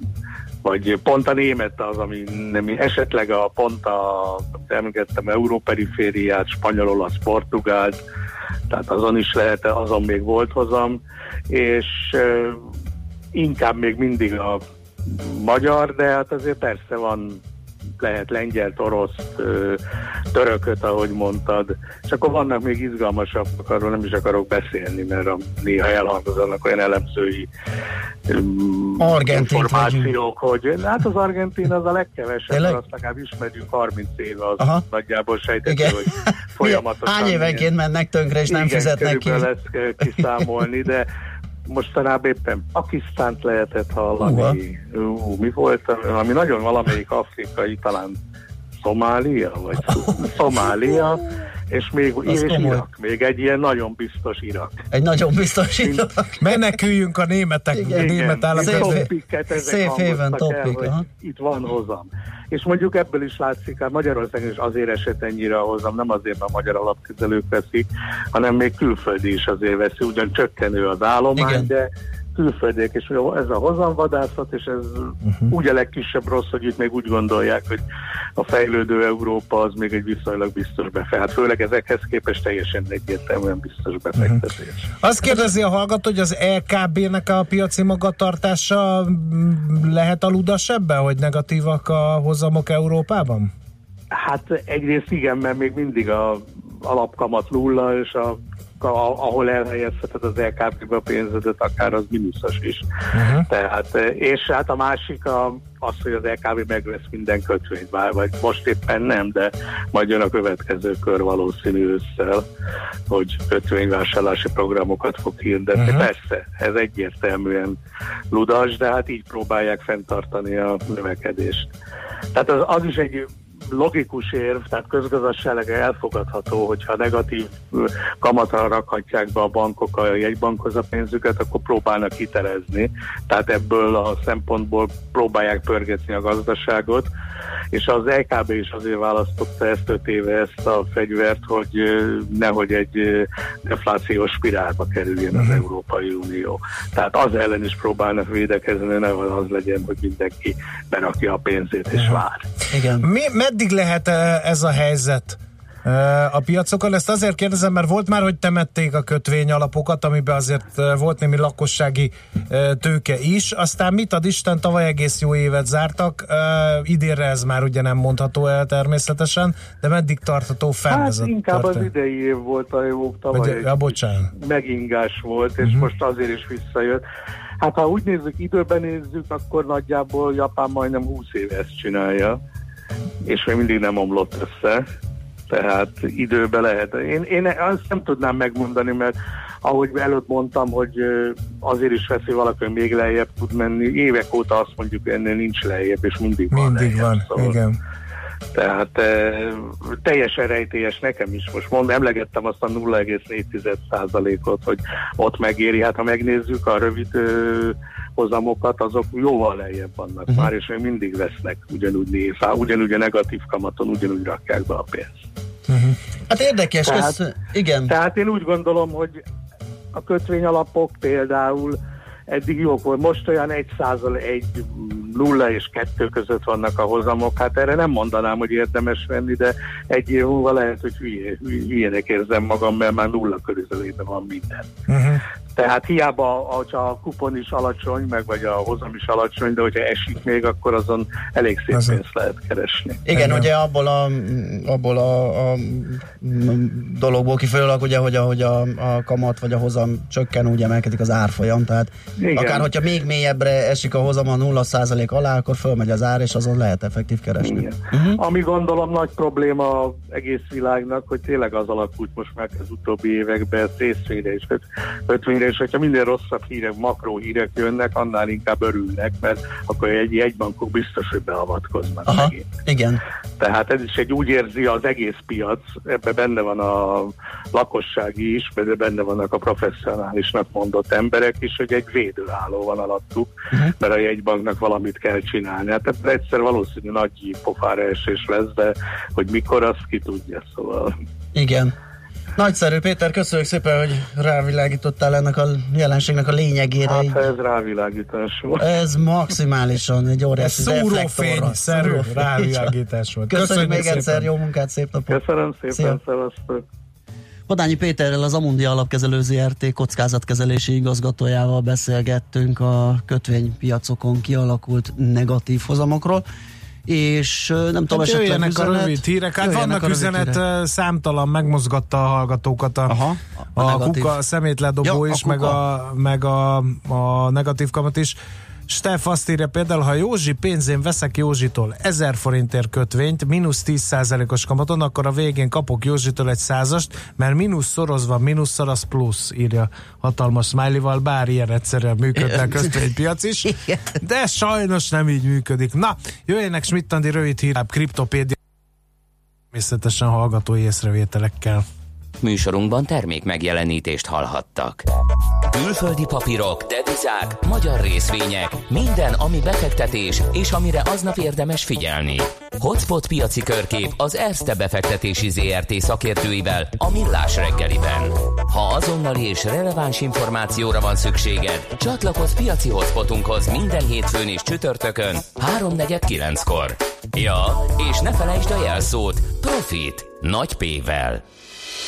Vagy pont a német az, ami nem, esetleg a pont a, említettem, európerifériát, spanyol, olasz, portugált, tehát azon is lehet, azon még volt hozam, és inkább még mindig a magyar, de hát azért persze van lehet lengyel, orosz, törököt, ahogy mondtad, és akkor vannak még izgalmasabbak, arról nem is akarok beszélni, mert a, néha elhangzanak olyan elemzői um, információk, hogy hát az argentin az a legkevesebb, mert azt legalább ismerjük 30 éve, az Aha. nagyjából sejtető, hogy folyamatosan... Hány évenként mennek tönkre, és nem Igen, fizetnek ki? ezt kell kiszámolni, de mostanában éppen Pakisztánt lehetett hallani. Ú, mi volt, ami nagyon valamelyik afrikai, talán Szomália, vagy Szomália, és még Az és. Irak, még egy ilyen nagyon biztos Irak. Egy nagyon biztosító. Meneküljünk a németek, Igen. a német ezek Safe haven el, topic. Itt van hozam. És mondjuk ebből is látszik, hát Magyarországon is azért esett ennyire a hozam, nem azért, mert a magyar alapkezelők veszik, hanem még külföldi is azért veszi, ugyan csökkenő az állomány, Igen. de külföldiek, és ez a hozamvadászat, és ez uh-huh. úgy a legkisebb rossz, hogy itt még úgy gondolják, hogy a fejlődő Európa az még egy viszonylag biztos befektetés. Hát főleg ezekhez képest teljesen egyértelműen biztos befektetés. Uh-huh. Azt kérdezi a hallgató, hogy az LKB-nek a piaci magatartása lehet aludas ebben, hogy negatívak a hozamok Európában? Hát egyrészt igen, mert még mindig a alapkamat nulla, és a, ahol elhelyezheted az LKB-be a pénzedet, akár az mínuszos is. Uh-huh. Tehát, és hát a másik a, az, hogy az LKB megvesz minden kötvényt, bár vagy most éppen nem, de majd jön a következő kör valószínű ősszel, hogy kötvényvásárlási programokat fog hirdetni. Uh-huh. Persze, ez egyértelműen ludas, de hát így próbálják fenntartani a növekedést. Tehát az, az is egy logikus érv, tehát közgazdaságilag elfogadható, hogyha negatív kamatra rakhatják be a bankok a jegybankhoz a pénzüket, akkor próbálnak hitelezni. Tehát ebből a szempontból próbálják pörgetni a gazdaságot, és az LKB is azért választotta ezt öt éve ezt a fegyvert, hogy nehogy egy deflációs spirálba kerüljön az Európai Unió. Tehát az ellen is próbálnak védekezni, nehogy az legyen, hogy mindenki berakja a pénzét és vár. Igen. Mi, meddig lehet eh, ez a helyzet a piacokon? Ezt azért kérdezem, mert volt már, hogy temették a kötvény alapokat, amiben azért volt némi lakossági tőke is. Aztán mit ad Isten, tavaly egész jó évet zártak. Idénre ez már ugye nem mondható el természetesen, de meddig tartható fenn Hát ez a inkább az történet? idei év volt a jó, tavaly Vagy, ja, bocsánat. megingás volt, és uh-huh. most azért is visszajött. Hát ha úgy nézzük, időben nézzük, akkor nagyjából Japán majdnem 20 éve ezt csinálja, és még mindig nem omlott össze. Tehát időben lehet. Én, én azt nem tudnám megmondani, mert ahogy előtt mondtam, hogy azért is veszi valaki, hogy még lejjebb tud menni. Évek óta azt mondjuk, hogy ennél nincs lejjebb, és mindig van Mindig van, szóval. igen. Tehát e, teljesen rejtélyes nekem is. Most mond, emlegettem azt a 0,4%-ot, hogy ott megéri. Hát ha megnézzük a rövid hozamokat, azok jóval lejjebb vannak uh-huh. már, és még mindig vesznek ugyanúgy név, ugyanúgy a negatív kamaton, ugyanúgy rakják be a pénzt. Hát érdekes, Tehát- ez, igen. Tehát én úgy gondolom, hogy a kötvényalapok például eddig jók volt. Most olyan 1 százal, 1 nulla és 2 között vannak a hozamok. Hát erre nem mondanám, hogy érdemes venni, de egy év múlva lehet, hogy hülye, hülyének érzem magam, mert már nulla körülbelül van minden. Uh-huh. Tehát hiába, hogyha a kupon is alacsony, meg vagy a hozam is alacsony, de hogyha esik még, akkor azon elég szép Az- pénzt lehet keresni. Igen, Igen. ugye abból a, abból a, a dologból kifolyólag, ugye, hogy ahogy a, a kamat vagy a hozam csökken, úgy emelkedik az árfolyam, tehát Igen. Akár hogyha még mélyebbre esik a hozam a 0% alá, akkor fölmegy az ár, és azon lehet effektív keresni. Igen. Uh-huh. Ami gondolom nagy probléma az egész világnak, hogy tényleg az alakult most már az utóbbi években részvényre és öt- ötvényre, és hogyha minden rosszabb hírek, makró hírek jönnek, annál inkább örülnek, mert akkor egy jegybankok biztos, hogy beavatkoznak Aha, megint. igen. Tehát ez is egy úgy érzi az egész piac, ebben benne van a lakossági is, de benne vannak a professzionálisnak mondott emberek is, hogy egy védőálló van alattuk, uh-huh. mert a jegybanknak valamit kell csinálni. Hát egyszer valószínű nagy pofára esés lesz, de hogy mikor, azt ki tudja, szóval. Igen. Nagyszerű, Péter, köszönjük szépen, hogy rávilágítottál ennek a jelenségnek a lényegére. Hát így. ez rávilágítás volt. Ez maximálisan egy óriási Szórófény reflektorra. szerű Szórófény. rávilágítás volt. Köszönjük még szépen. egyszer, jó munkát, szép napot! Köszönöm szépen, Szia. szevasztok! Podányi Péterrel, az Amundi Alapkezelő ZRT kockázatkezelési igazgatójával beszélgettünk a kötvénypiacokon kialakult negatív hozamokról, és nem tudom, Hát esetleg jöjjenek a rövid hírek. Hát vannak a üzenet, hírek. számtalan megmozgatta a hallgatókat a, Aha, a a, negatív. kuka, a szemétledobó Ja, a is, meg, kuka. a, meg a, a negatív kamat is. Steff azt írja például, ha Józsi pénzén veszek Józsitól 1000 forintért kötvényt, mínusz 10%-os kamaton, akkor a végén kapok Józsitól egy százast, mert mínusz szorozva, mínusszal az plusz, írja hatalmas smiley-val, bár ilyen egyszerűen működne a kötvénypiac is, de sajnos nem így működik. Na, jöjjenek Schmidt-Andi rövid híráp, kriptopédia, természetesen hallgatói észrevételekkel. Műsorunkban termék megjelenítést hallhattak. Külföldi papírok, devizák, magyar részvények, minden, ami befektetés, és amire aznap érdemes figyelni. Hotspot piaci körkép az Erste befektetési ZRT szakértőivel a Millás reggeliben. Ha azonnali és releváns információra van szükséged, csatlakozz piaci hotspotunkhoz minden hétfőn és csütörtökön 3.49-kor. Ja, és ne felejtsd a jelszót Profit nagy P-vel.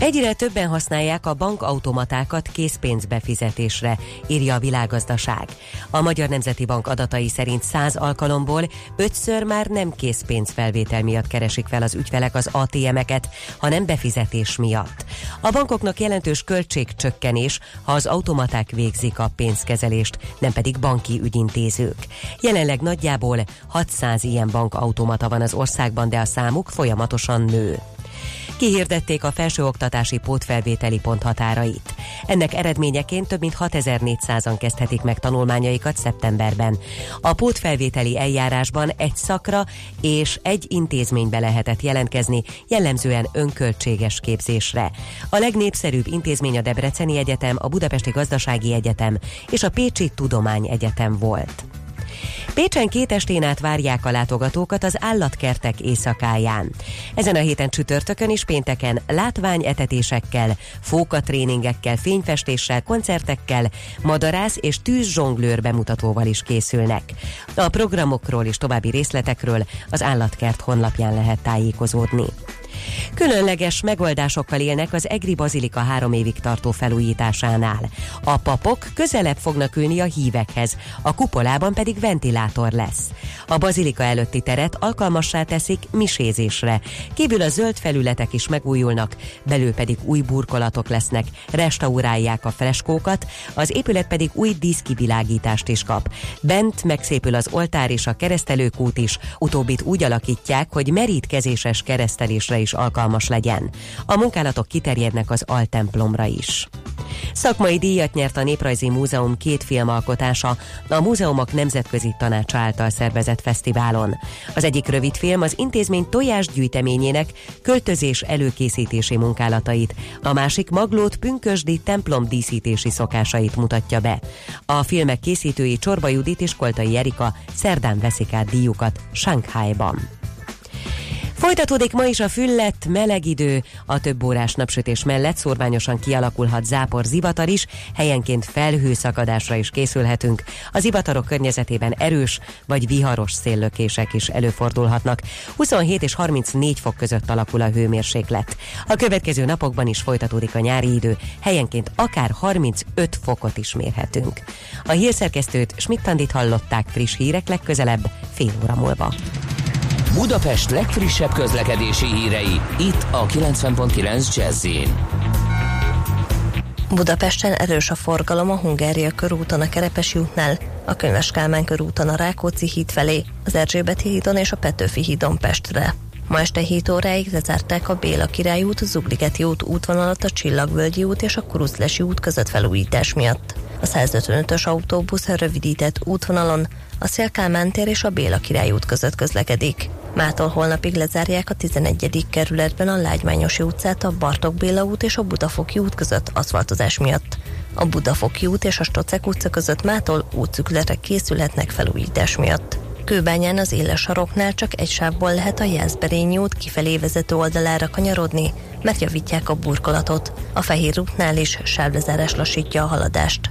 Egyre többen használják a bankautomatákat készpénzbefizetésre, írja a világgazdaság. A Magyar Nemzeti Bank adatai szerint 100 alkalomból ötször már nem készpénzfelvétel miatt keresik fel az ügyfelek az ATM-eket, hanem befizetés miatt. A bankoknak jelentős költségcsökkenés, ha az automaták végzik a pénzkezelést, nem pedig banki ügyintézők. Jelenleg nagyjából 600 ilyen bankautomata van az országban, de a számuk folyamatosan nő kihirdették a felsőoktatási pótfelvételi pont határait. Ennek eredményeként több mint 6400-an kezdhetik meg tanulmányaikat szeptemberben. A pótfelvételi eljárásban egy szakra és egy intézménybe lehetett jelentkezni, jellemzően önköltséges képzésre. A legnépszerűbb intézmény a Debreceni Egyetem, a Budapesti Gazdasági Egyetem és a Pécsi Tudományegyetem volt. Pécsen két estén át várják a látogatókat az állatkertek éjszakáján. Ezen a héten csütörtökön és pénteken látványetetésekkel, fókatréningekkel, fényfestéssel, koncertekkel, madarász és tűzzsonglőr bemutatóval is készülnek. A programokról és további részletekről az állatkert honlapján lehet tájékozódni. Különleges megoldásokkal élnek az Egri Bazilika három évig tartó felújításánál. A papok közelebb fognak ülni a hívekhez, a kupolában pedig ventilátor lesz. A bazilika előtti teret alkalmassá teszik misézésre. Kívül a zöld felületek is megújulnak, belül pedig új burkolatok lesznek, restaurálják a freskókat, az épület pedig új díszkivilágítást is kap. Bent megszépül az oltár és a keresztelőkút is, utóbbit úgy alakítják, hogy merítkezéses keresztelésre is alkalmas legyen. A munkálatok kiterjednek az altemplomra is. Szakmai díjat nyert a Néprajzi Múzeum két filmalkotása a Múzeumok Nemzetközi Tanácsa által szervezett fesztiválon. Az egyik rövidfilm az intézmény tojásgyűjteményének költözés előkészítési munkálatait, a másik Maglót pünkösdi templom díszítési szokásait mutatja be. A filmek készítői Csorba Judit és Koltai Erika szerdán veszik át díjukat Shanghaiban. Folytatódik ma is a füllett, meleg idő, a több órás napsütés mellett szorványosan kialakulhat zápor zivatar is, helyenként felhőszakadásra is készülhetünk. A zivatarok környezetében erős vagy viharos széllökések is előfordulhatnak. 27 és 34 fok között alakul a hőmérséklet. A következő napokban is folytatódik a nyári idő, helyenként akár 35 fokot is mérhetünk. A hírszerkesztőt Schmidt-Tandit hallották friss hírek legközelebb fél óra múlva. Budapest legfrissebb közlekedési hírei, itt a 90.9 jazz Budapesten erős a forgalom a Hungária körúton a Kerepesi útnál, a Könyves Kálmán körúton a Rákóczi híd felé, az Erzsébeti hídon és a Petőfi hídon Pestre. Ma este 7 óráig lezárták a Béla Király út, Zugligeti út útvonalat a Csillagvölgyi út és a Kuruszlesi út között felújítás miatt. A 155-ös autóbusz rövidített útvonalon a Szélkálmán tér és a Béla Király út között közlekedik. Mától holnapig lezárják a 11. kerületben a Lágymányosi utcát a Bartok Béla út és a Budafoki út között aszfaltozás miatt. A Budafoki út és a Stocek utca között mától útszükletek készülhetnek felújítás miatt. Kőbányán az éles saroknál csak egy sávból lehet a Jászberényi út kifelé vezető oldalára kanyarodni, mert javítják a burkolatot. A Fehér útnál is sávlezárás lassítja a haladást.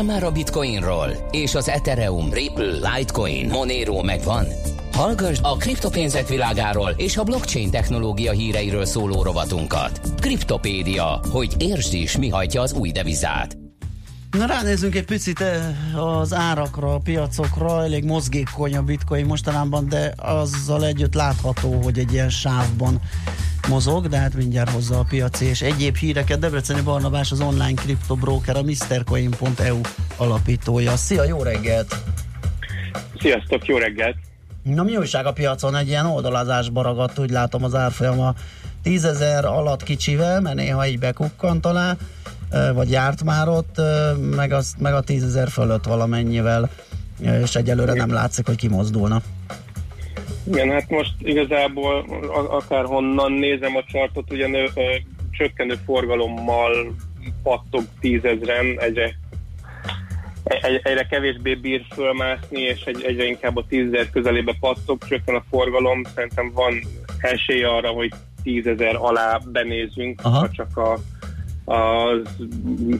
Hallottál már a Bitcoinról? És az Ethereum, Ripple, Litecoin, Monero megvan? Hallgass a kriptopénzek világáról és a blockchain technológia híreiről szóló rovatunkat. Kriptopédia, hogy értsd is, mi hajtja az új devizát. Na ránézzünk egy picit eh, az árakra, a piacokra, elég mozgékony a bitcoin mostanában, de azzal együtt látható, hogy egy ilyen sávban mozog, de hát mindjárt hozza a piaci és egyéb híreket. Debreceni Barnabás az online kriptobroker, a MrCoin.eu alapítója. Szia, jó reggelt! Sziasztok, jó reggelt! Na mi újság a piacon? Egy ilyen oldalazásba ragadt, úgy látom az árfolyama 10 ezer alatt kicsivel, mert néha így bekukkant alá, vagy járt már ott, meg, az, meg a 10 ezer fölött valamennyivel, és egyelőre nem látszik, hogy kimozdulna. Igen, hát most igazából akárhonnan nézem a csartot, ugye nő, ö, csökkenő forgalommal pattog tízezren, egyre, egy, egyre kevésbé bír fölmászni, és egy, egyre inkább a tízezer közelébe pattog, csökken a forgalom, szerintem van esély arra, hogy tízezer alá benézünk, Aha. ha csak a az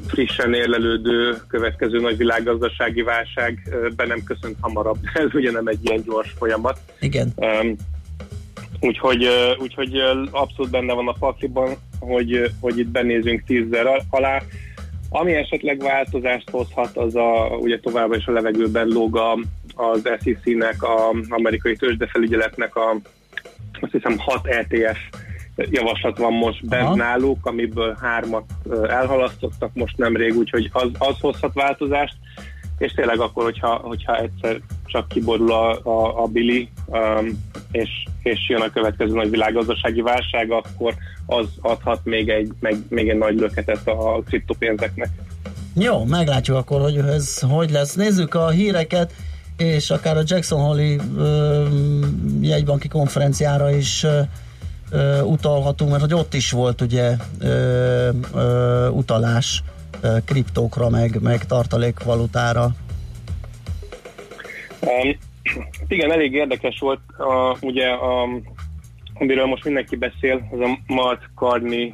frissen érlelődő következő nagy világgazdasági válság be nem köszönt hamarabb. Ez ugye nem egy ilyen gyors folyamat. Igen. Um, úgyhogy, úgyhogy abszolút benne van a pakliban, hogy, hogy itt benézünk tízzel al- alá. Ami esetleg változást hozhat, az a, ugye továbbra is a levegőben lóg a, az SEC-nek, a amerikai tőzsdefelügyeletnek a azt hiszem 6 ETF javaslat van most bent Aha. náluk, amiből hármat elhalasztottak most nemrég, úgyhogy az, az hozhat változást, és tényleg akkor, hogyha, hogyha egyszer csak kiborul a, a, a Billy, um, és, és jön a következő nagy világgazdasági válság, akkor az adhat még egy, meg, még egy nagy löketet a kriptopénzeknek. Jó, meglátjuk akkor, hogy ez hogy lesz. Nézzük a híreket, és akár a Jackson Hole-i ö, jegybanki konferenciára is ö, ö, utalhatunk, mert hogy ott is volt ugye ö, ö, utalás ö, kriptókra, meg, meg tartalékvalutára. Um, igen, elég érdekes volt, a, ugye, a, amiről most mindenki beszél, az a Malt Carney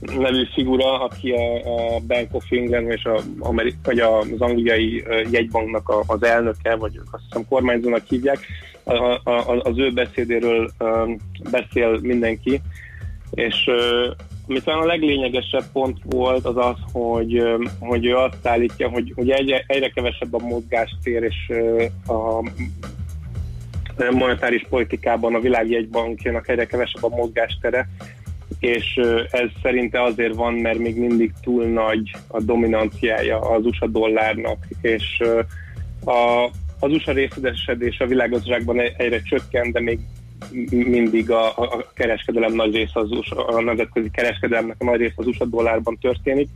nevű figura, aki a, a Bank of England és a, Ameri- vagy az angliai jegybanknak a, az elnöke, vagy azt hiszem kormányzónak hívják, a, a, az ő beszédéről um, beszél mindenki, és ö, ami talán a leglényegesebb pont volt az az, hogy, ö, hogy ő azt állítja, hogy, hogy egyre, egyre kevesebb a mozgástér, és a monetáris politikában a világjegybankjának egyre kevesebb a mozgástere, és ez szerinte azért van, mert még mindig túl nagy a dominanciája az USA dollárnak, és a, az USA részesedés a világgazdaságban egyre csökken, de még mindig a, a kereskedelem nagy része az USA, a nemzetközi kereskedelemnek a nagy része az USA dollárban történik,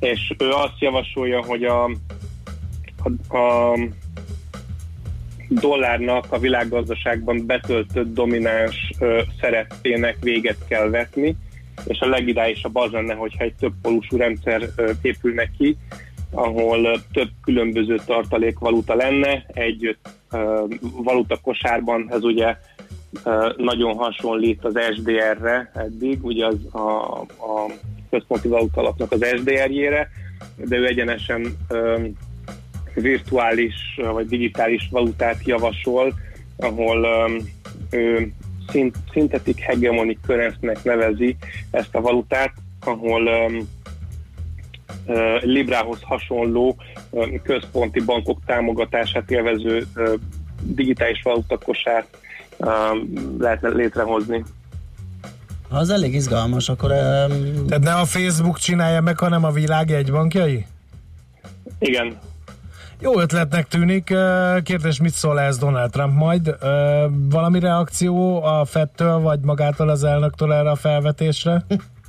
és ő azt javasolja, hogy a, a, a dollárnak a világgazdaságban betöltött domináns ö, szerepének véget kell vetni, és a legidálisabb az lenne, hogyha egy több polusú rendszer ö, épülne ki, ahol több különböző tartalékvaluta lenne, egy valuta kosárban, ez ugye nagyon hasonlít az SDR-re eddig, ugye az a, a központi valuta alapnak az SDR-jére, de ő egyenesen virtuális vagy digitális valutát javasol, ahol ő szint, szintetik hegemonic currency-nek nevezi ezt a valutát, ahol Librához hasonló központi bankok támogatását élvező digitális valutakosát um, lehetne létrehozni. Az elég izgalmas, akkor... Um, Tehát ne a Facebook csinálja meg, hanem a világ egybankjai? Igen, Jó ötletnek tűnik. Kérdés, mit szól ez Donald Trump majd? Valami reakció a Fettől, vagy magától az elnöktől erre a felvetésre?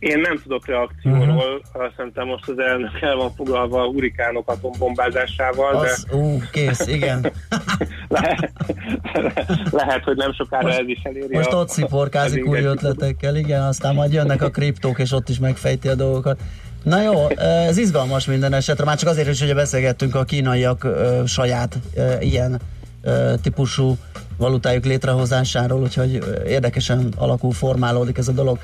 Én nem tudok reakcióról, uh-huh. szerintem most az elnök el van foglalva a hurikánok atombombázásával, az, de ú, kész, igen. lehet, lehet, hogy nem sokára most, ez is eléri. Most a- ott sziporkázik új ötletekkel, igen, aztán majd jönnek a kriptók, és ott is megfejti a dolgokat. Na jó, ez izgalmas minden esetre, már csak azért is, hogy beszélgettünk a kínaiak ö, saját ö, ilyen ö, típusú valutájuk létrehozásáról, úgyhogy érdekesen alakul, formálódik ez a dolog.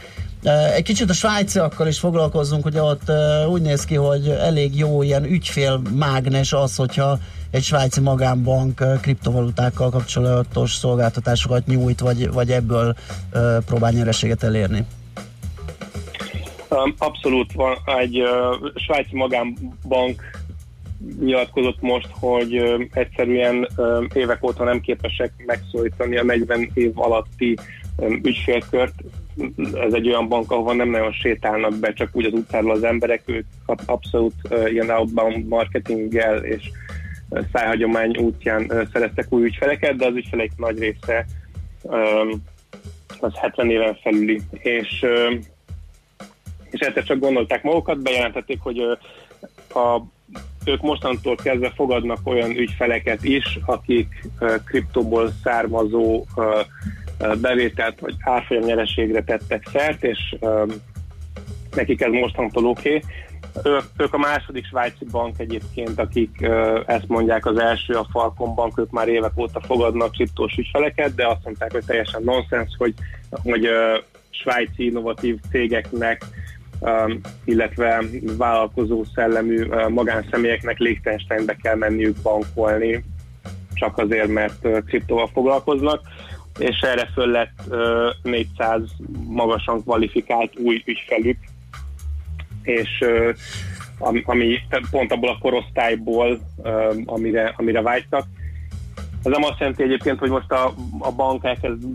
Egy kicsit a svájciakkal is foglalkozzunk, ugye ott úgy néz ki, hogy elég jó ilyen ügyfélmágnes az, hogyha egy svájci magánbank kriptovalutákkal kapcsolatos szolgáltatásokat nyújt, vagy, vagy ebből próbál nyereséget elérni. Abszolút van egy svájci magánbank nyilatkozott most, hogy egyszerűen évek óta nem képesek megszólítani a 40 év alatti ügyfélkört. Ez egy olyan bank, ahova nem nagyon sétálnak be, csak úgy az utcáról az emberek, ők ab- abszolút uh, ilyen outbound marketinggel és uh, szájhagyomány útján uh, szereztek új ügyfeleket, de az ügyfeleik nagy része um, az 70 éven felüli. És um, és egyszer csak gondolták magukat, bejelentették, hogy ö, a, ők mostantól kezdve fogadnak olyan ügyfeleket is, akik ö, kriptóból származó ö, bevételt vagy árfolyam nyereségre tettek szert, és nekik ez mostantól oké. Okay. Ők, a második svájci bank egyébként, akik ezt mondják, az első a Falcon Bank, ők már évek óta fogadnak kriptós ügyfeleket, de azt mondták, hogy teljesen nonsens, hogy, hogy svájci innovatív cégeknek illetve vállalkozó szellemű uh, magánszemélyeknek Liechtensteinbe kell menniük bankolni, csak azért, mert uh, kriptóval foglalkoznak, és erre föl lett uh, 400 magasan kvalifikált új ügyfelük, és uh, ami, pont abból a korosztályból, uh, amire, amire vágytak. Ez nem azt jelenti egyébként, hogy most a, a bank elkezd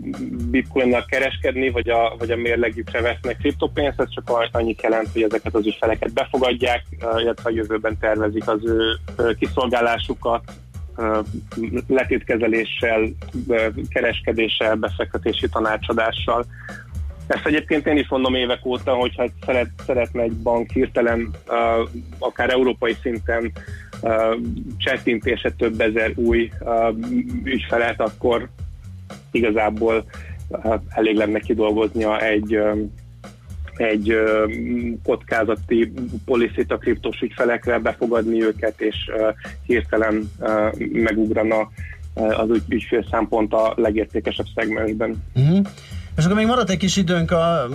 bitcoinnal kereskedni, vagy a, vagy a mérlegükre vesznek kriptopénzt, ez csak annyit jelent, hogy ezeket az ügyfeleket befogadják, illetve a jövőben tervezik az ő kiszolgálásukat, letétkezeléssel, kereskedéssel, befektetési tanácsadással. Ezt egyébként én is mondom évek óta, hogyha szeret, szeretne egy bank hirtelen, akár európai szinten csettintése több ezer új ügyfelet, akkor igazából elég lenne kidolgoznia egy egy kockázati policit a kriptos ügyfelekre, befogadni őket, és hirtelen megugrana az ügy, ügyfél szempont a legértékesebb szegmensben. Uh-huh. És akkor még maradt egy kis időnk a,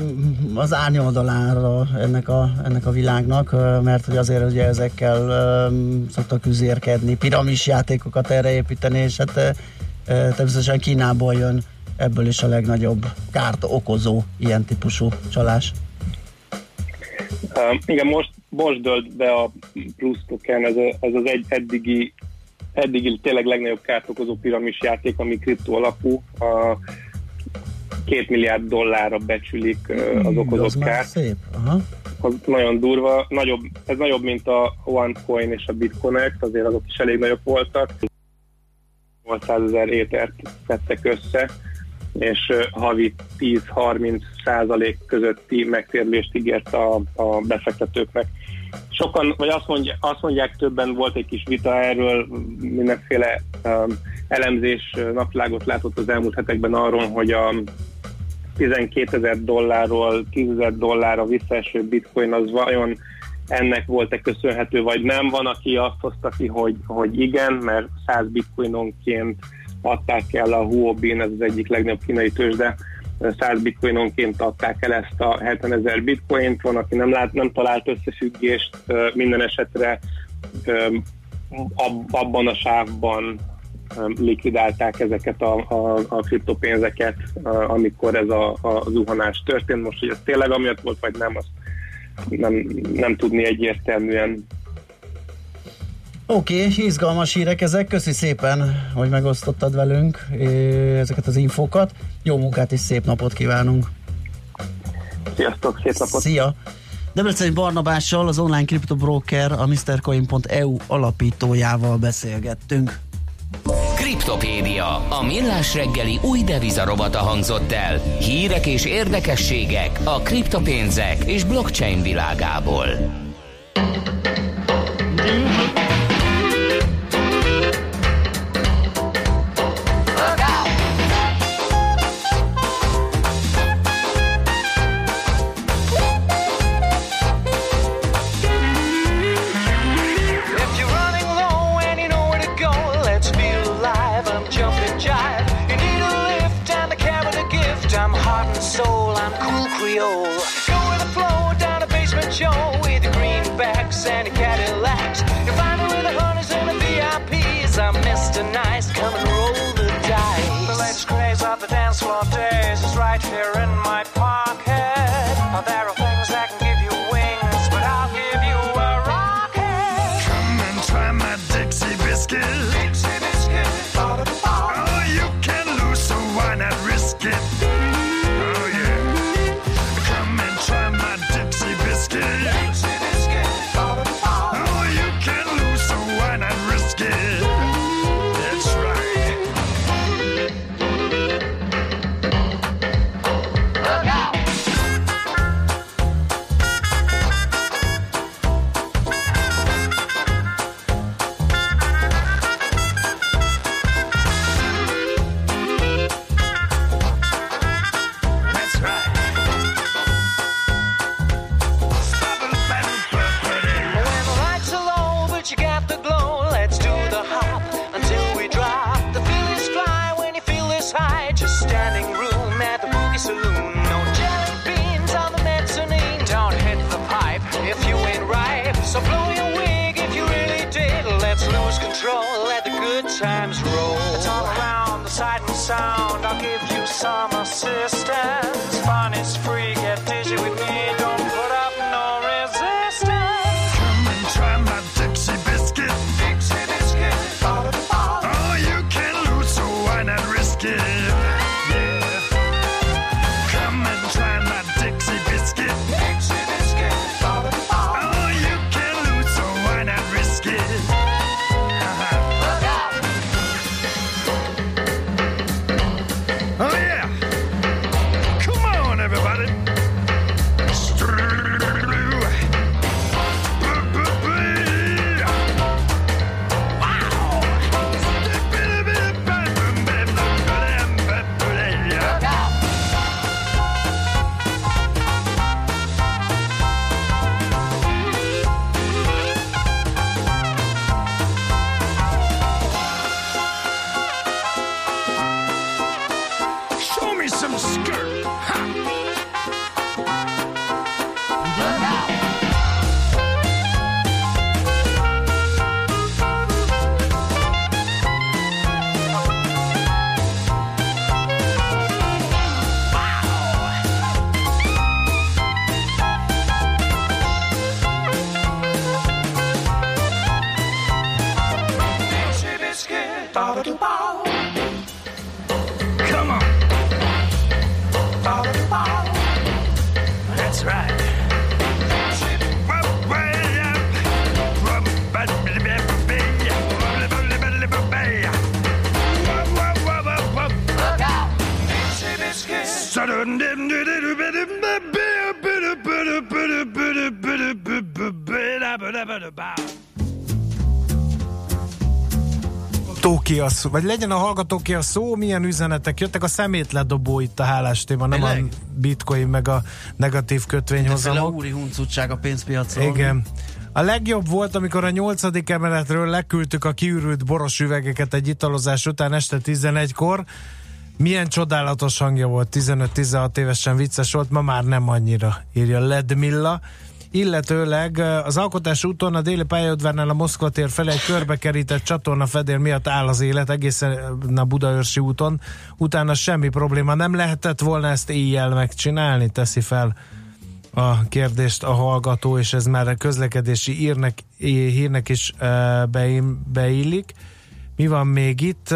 az árnyoldalára ennek a, ennek a világnak, mert hogy azért ugye ezekkel szoktak üzérkedni, piramis játékokat erre építeni, és hát természetesen Kínából jön ebből is a legnagyobb kárt okozó ilyen típusú csalás. Uh, igen, most, most dölt be a plusz token, ez, a, ez az egy eddigi, eddigi tényleg legnagyobb kárt okozó piramis játék, ami kriptó alapú. A, két milliárd dollárra becsülik uh, az okozott az kárt. szép. Aha. Az nagyon durva, nagyobb, ez nagyobb, mint a OneCoin és a BitConnect, azért azok is elég nagyobb voltak. 800 ezer étert tettek össze, és havi 10-30 százalék közötti megtérülést ígért a, a befektetőknek. Sokan, vagy azt, mondja, azt mondják többen, volt egy kis vita erről, mindenféle um, elemzés napvilágot látott az elmúlt hetekben arról, hogy a 12 ezer dollárról 10 ezer dollárra visszaeső bitcoin az vajon ennek volt-e köszönhető, vagy nem. Van, aki azt hozta ki, hogy, hogy igen, mert 100 bitcoinonként adták el a Huobi, ez az egyik legnagyobb kínai tőzsde, 100 bitcoinonként adták el ezt a 70 ezer bitcoint, van, aki nem, lát, nem talált összefüggést, minden esetre abban a sávban likvidálták ezeket a, a, a kriptopénzeket, amikor ez a, a zuhanás történt. Most, hogy ez tényleg amiatt volt, vagy nem, azt nem, nem tudni egyértelműen. Oké, okay, izgalmas hírek ezek. Köszi szépen, hogy megosztottad velünk ezeket az infókat. Jó munkát és szép napot kívánunk! Sziasztok, szép napot! Szia! Debreceni Barnabással, az online kriptobroker, a MrCoin.eu alapítójával beszélgettünk. Kriptopédia, a millás reggeli új devizarobata hangzott el. Hírek és érdekességek a kriptopénzek és blockchain világából. If a szó, vagy legyen a hallgatóké a szó, milyen üzenetek jöttek, a szemétledobó itt a hálás téma, nem Tényleg? a bitcoin meg a negatív kötvényhozamok. úri huncutság a pénzpiacon. Igen. A legjobb volt, amikor a nyolcadik emeletről leküldtük a kiürült boros üvegeket egy italozás után este 11-kor. Milyen csodálatos hangja volt, 15-16 évesen vicces volt, ma már nem annyira, írja Ledmilla. Illetőleg az alkotás úton a déli pályaudvárnál a Moszkva tér felé egy körbekerített csatorna fedél miatt áll az élet egészen a Budaörsi úton. Utána semmi probléma. Nem lehetett volna ezt éjjel megcsinálni, teszi fel a kérdést a hallgató, és ez már a közlekedési írnek, hírnek is uh, beim, beillik. Mi van még itt?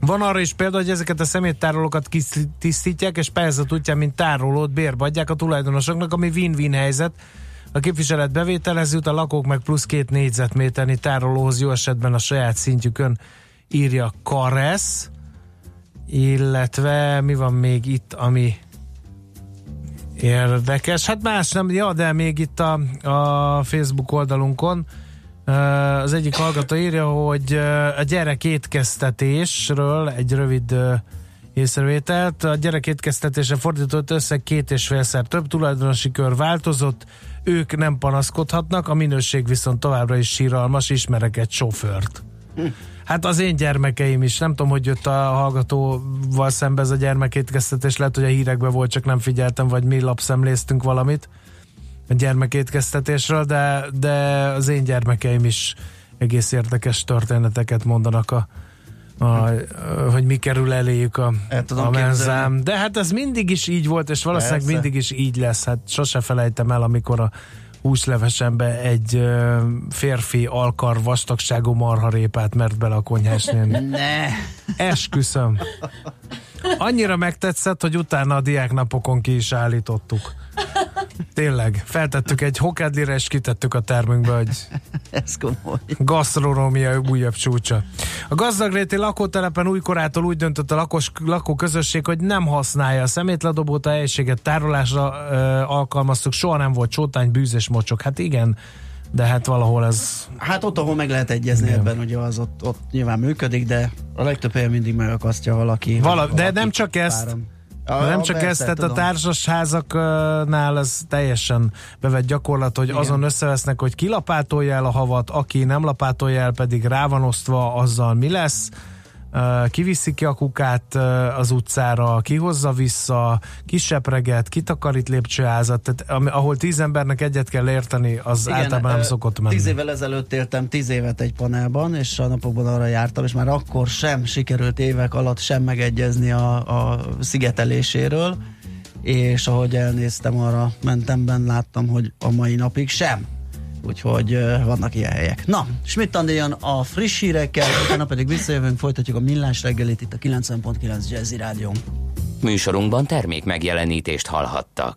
Van arra is példa, hogy ezeket a szeméttárolókat tisztítják, és pályázat útján, mint tárolót bérbe adják a tulajdonosoknak, ami win-win helyzet. A képviselet bevételhez jut, a lakók meg plusz két négyzetméternyi tárolóhoz jó esetben a saját szintjükön írja Karesz, illetve mi van még itt, ami érdekes. Hát más nem, ja, de még itt a, a Facebook oldalunkon az egyik hallgató írja, hogy a gyerek étkeztetésről egy rövid észrevételt. A gyerek étkeztetése fordított összeg két és félszer több tulajdonosi kör változott, ők nem panaszkodhatnak, a minőség viszont továbbra is síralmas, ismerek egy sofőrt. Hát az én gyermekeim is, nem tudom, hogy jött a hallgatóval szembe ez a gyermekétkeztetés, lehet, hogy a hírekben volt, csak nem figyeltem, vagy mi lapszemléztünk valamit gyermekétkeztetésről, de, de az én gyermekeim is egész érdekes történeteket mondanak a, a, hogy mi kerül eléjük a, a menzám. De hát ez mindig is így volt, és valószínűleg Persze. mindig is így lesz. Hát sose felejtem el, amikor a húslevesembe egy férfi alkar vastagságú marharépát mert bele a konyhásnél. Ne! Esküszöm. Annyira megtetszett, hogy utána a diáknapokon ki is állítottuk. Tényleg, feltettük egy hokedlire, és kitettük a termünkbe, hogy Ez komoly. gasztronómia újabb csúcsa. A gazdagréti lakótelepen újkorától úgy döntött a lakos, lakóközösség, hogy nem használja a szemétledobót, a helyiséget tárolásra ö, alkalmaztuk, soha nem volt csótány, bűz és mocsok. Hát igen, de hát valahol ez Hát ott, ahol meg lehet egyezni Igen. ebben, ugye az ott, ott nyilván működik, de a legtöbb helyen mindig megakasztja valaki. Vala, de valaki nem csak ezt, páran. Ja, nem csak ezt, tehát a társasházaknál ez teljesen bevett gyakorlat, hogy Igen. azon összevesznek, hogy ki lapátolja el a havat, aki nem lapátolja el, pedig rá van osztva azzal mi lesz, kiviszi ki a kukát az utcára, kihozza vissza, kisepreget, kitakarít lépcsőházat, tehát ahol tíz embernek egyet kell érteni, az Igen, általában nem szokott menni. Tíz évvel ezelőtt éltem tíz évet egy panelban, és a napokban arra jártam, és már akkor sem sikerült évek alatt sem megegyezni a, a szigeteléséről, és ahogy elnéztem arra, mentemben láttam, hogy a mai napig sem. Úgyhogy vannak ilyen helyek. Na, Schmidt Andi jön a friss hírekkel, utána pedig visszajövünk, folytatjuk a millás reggelit itt a 90.9 Jazzy Rádión. Műsorunkban termék megjelenítést hallhattak.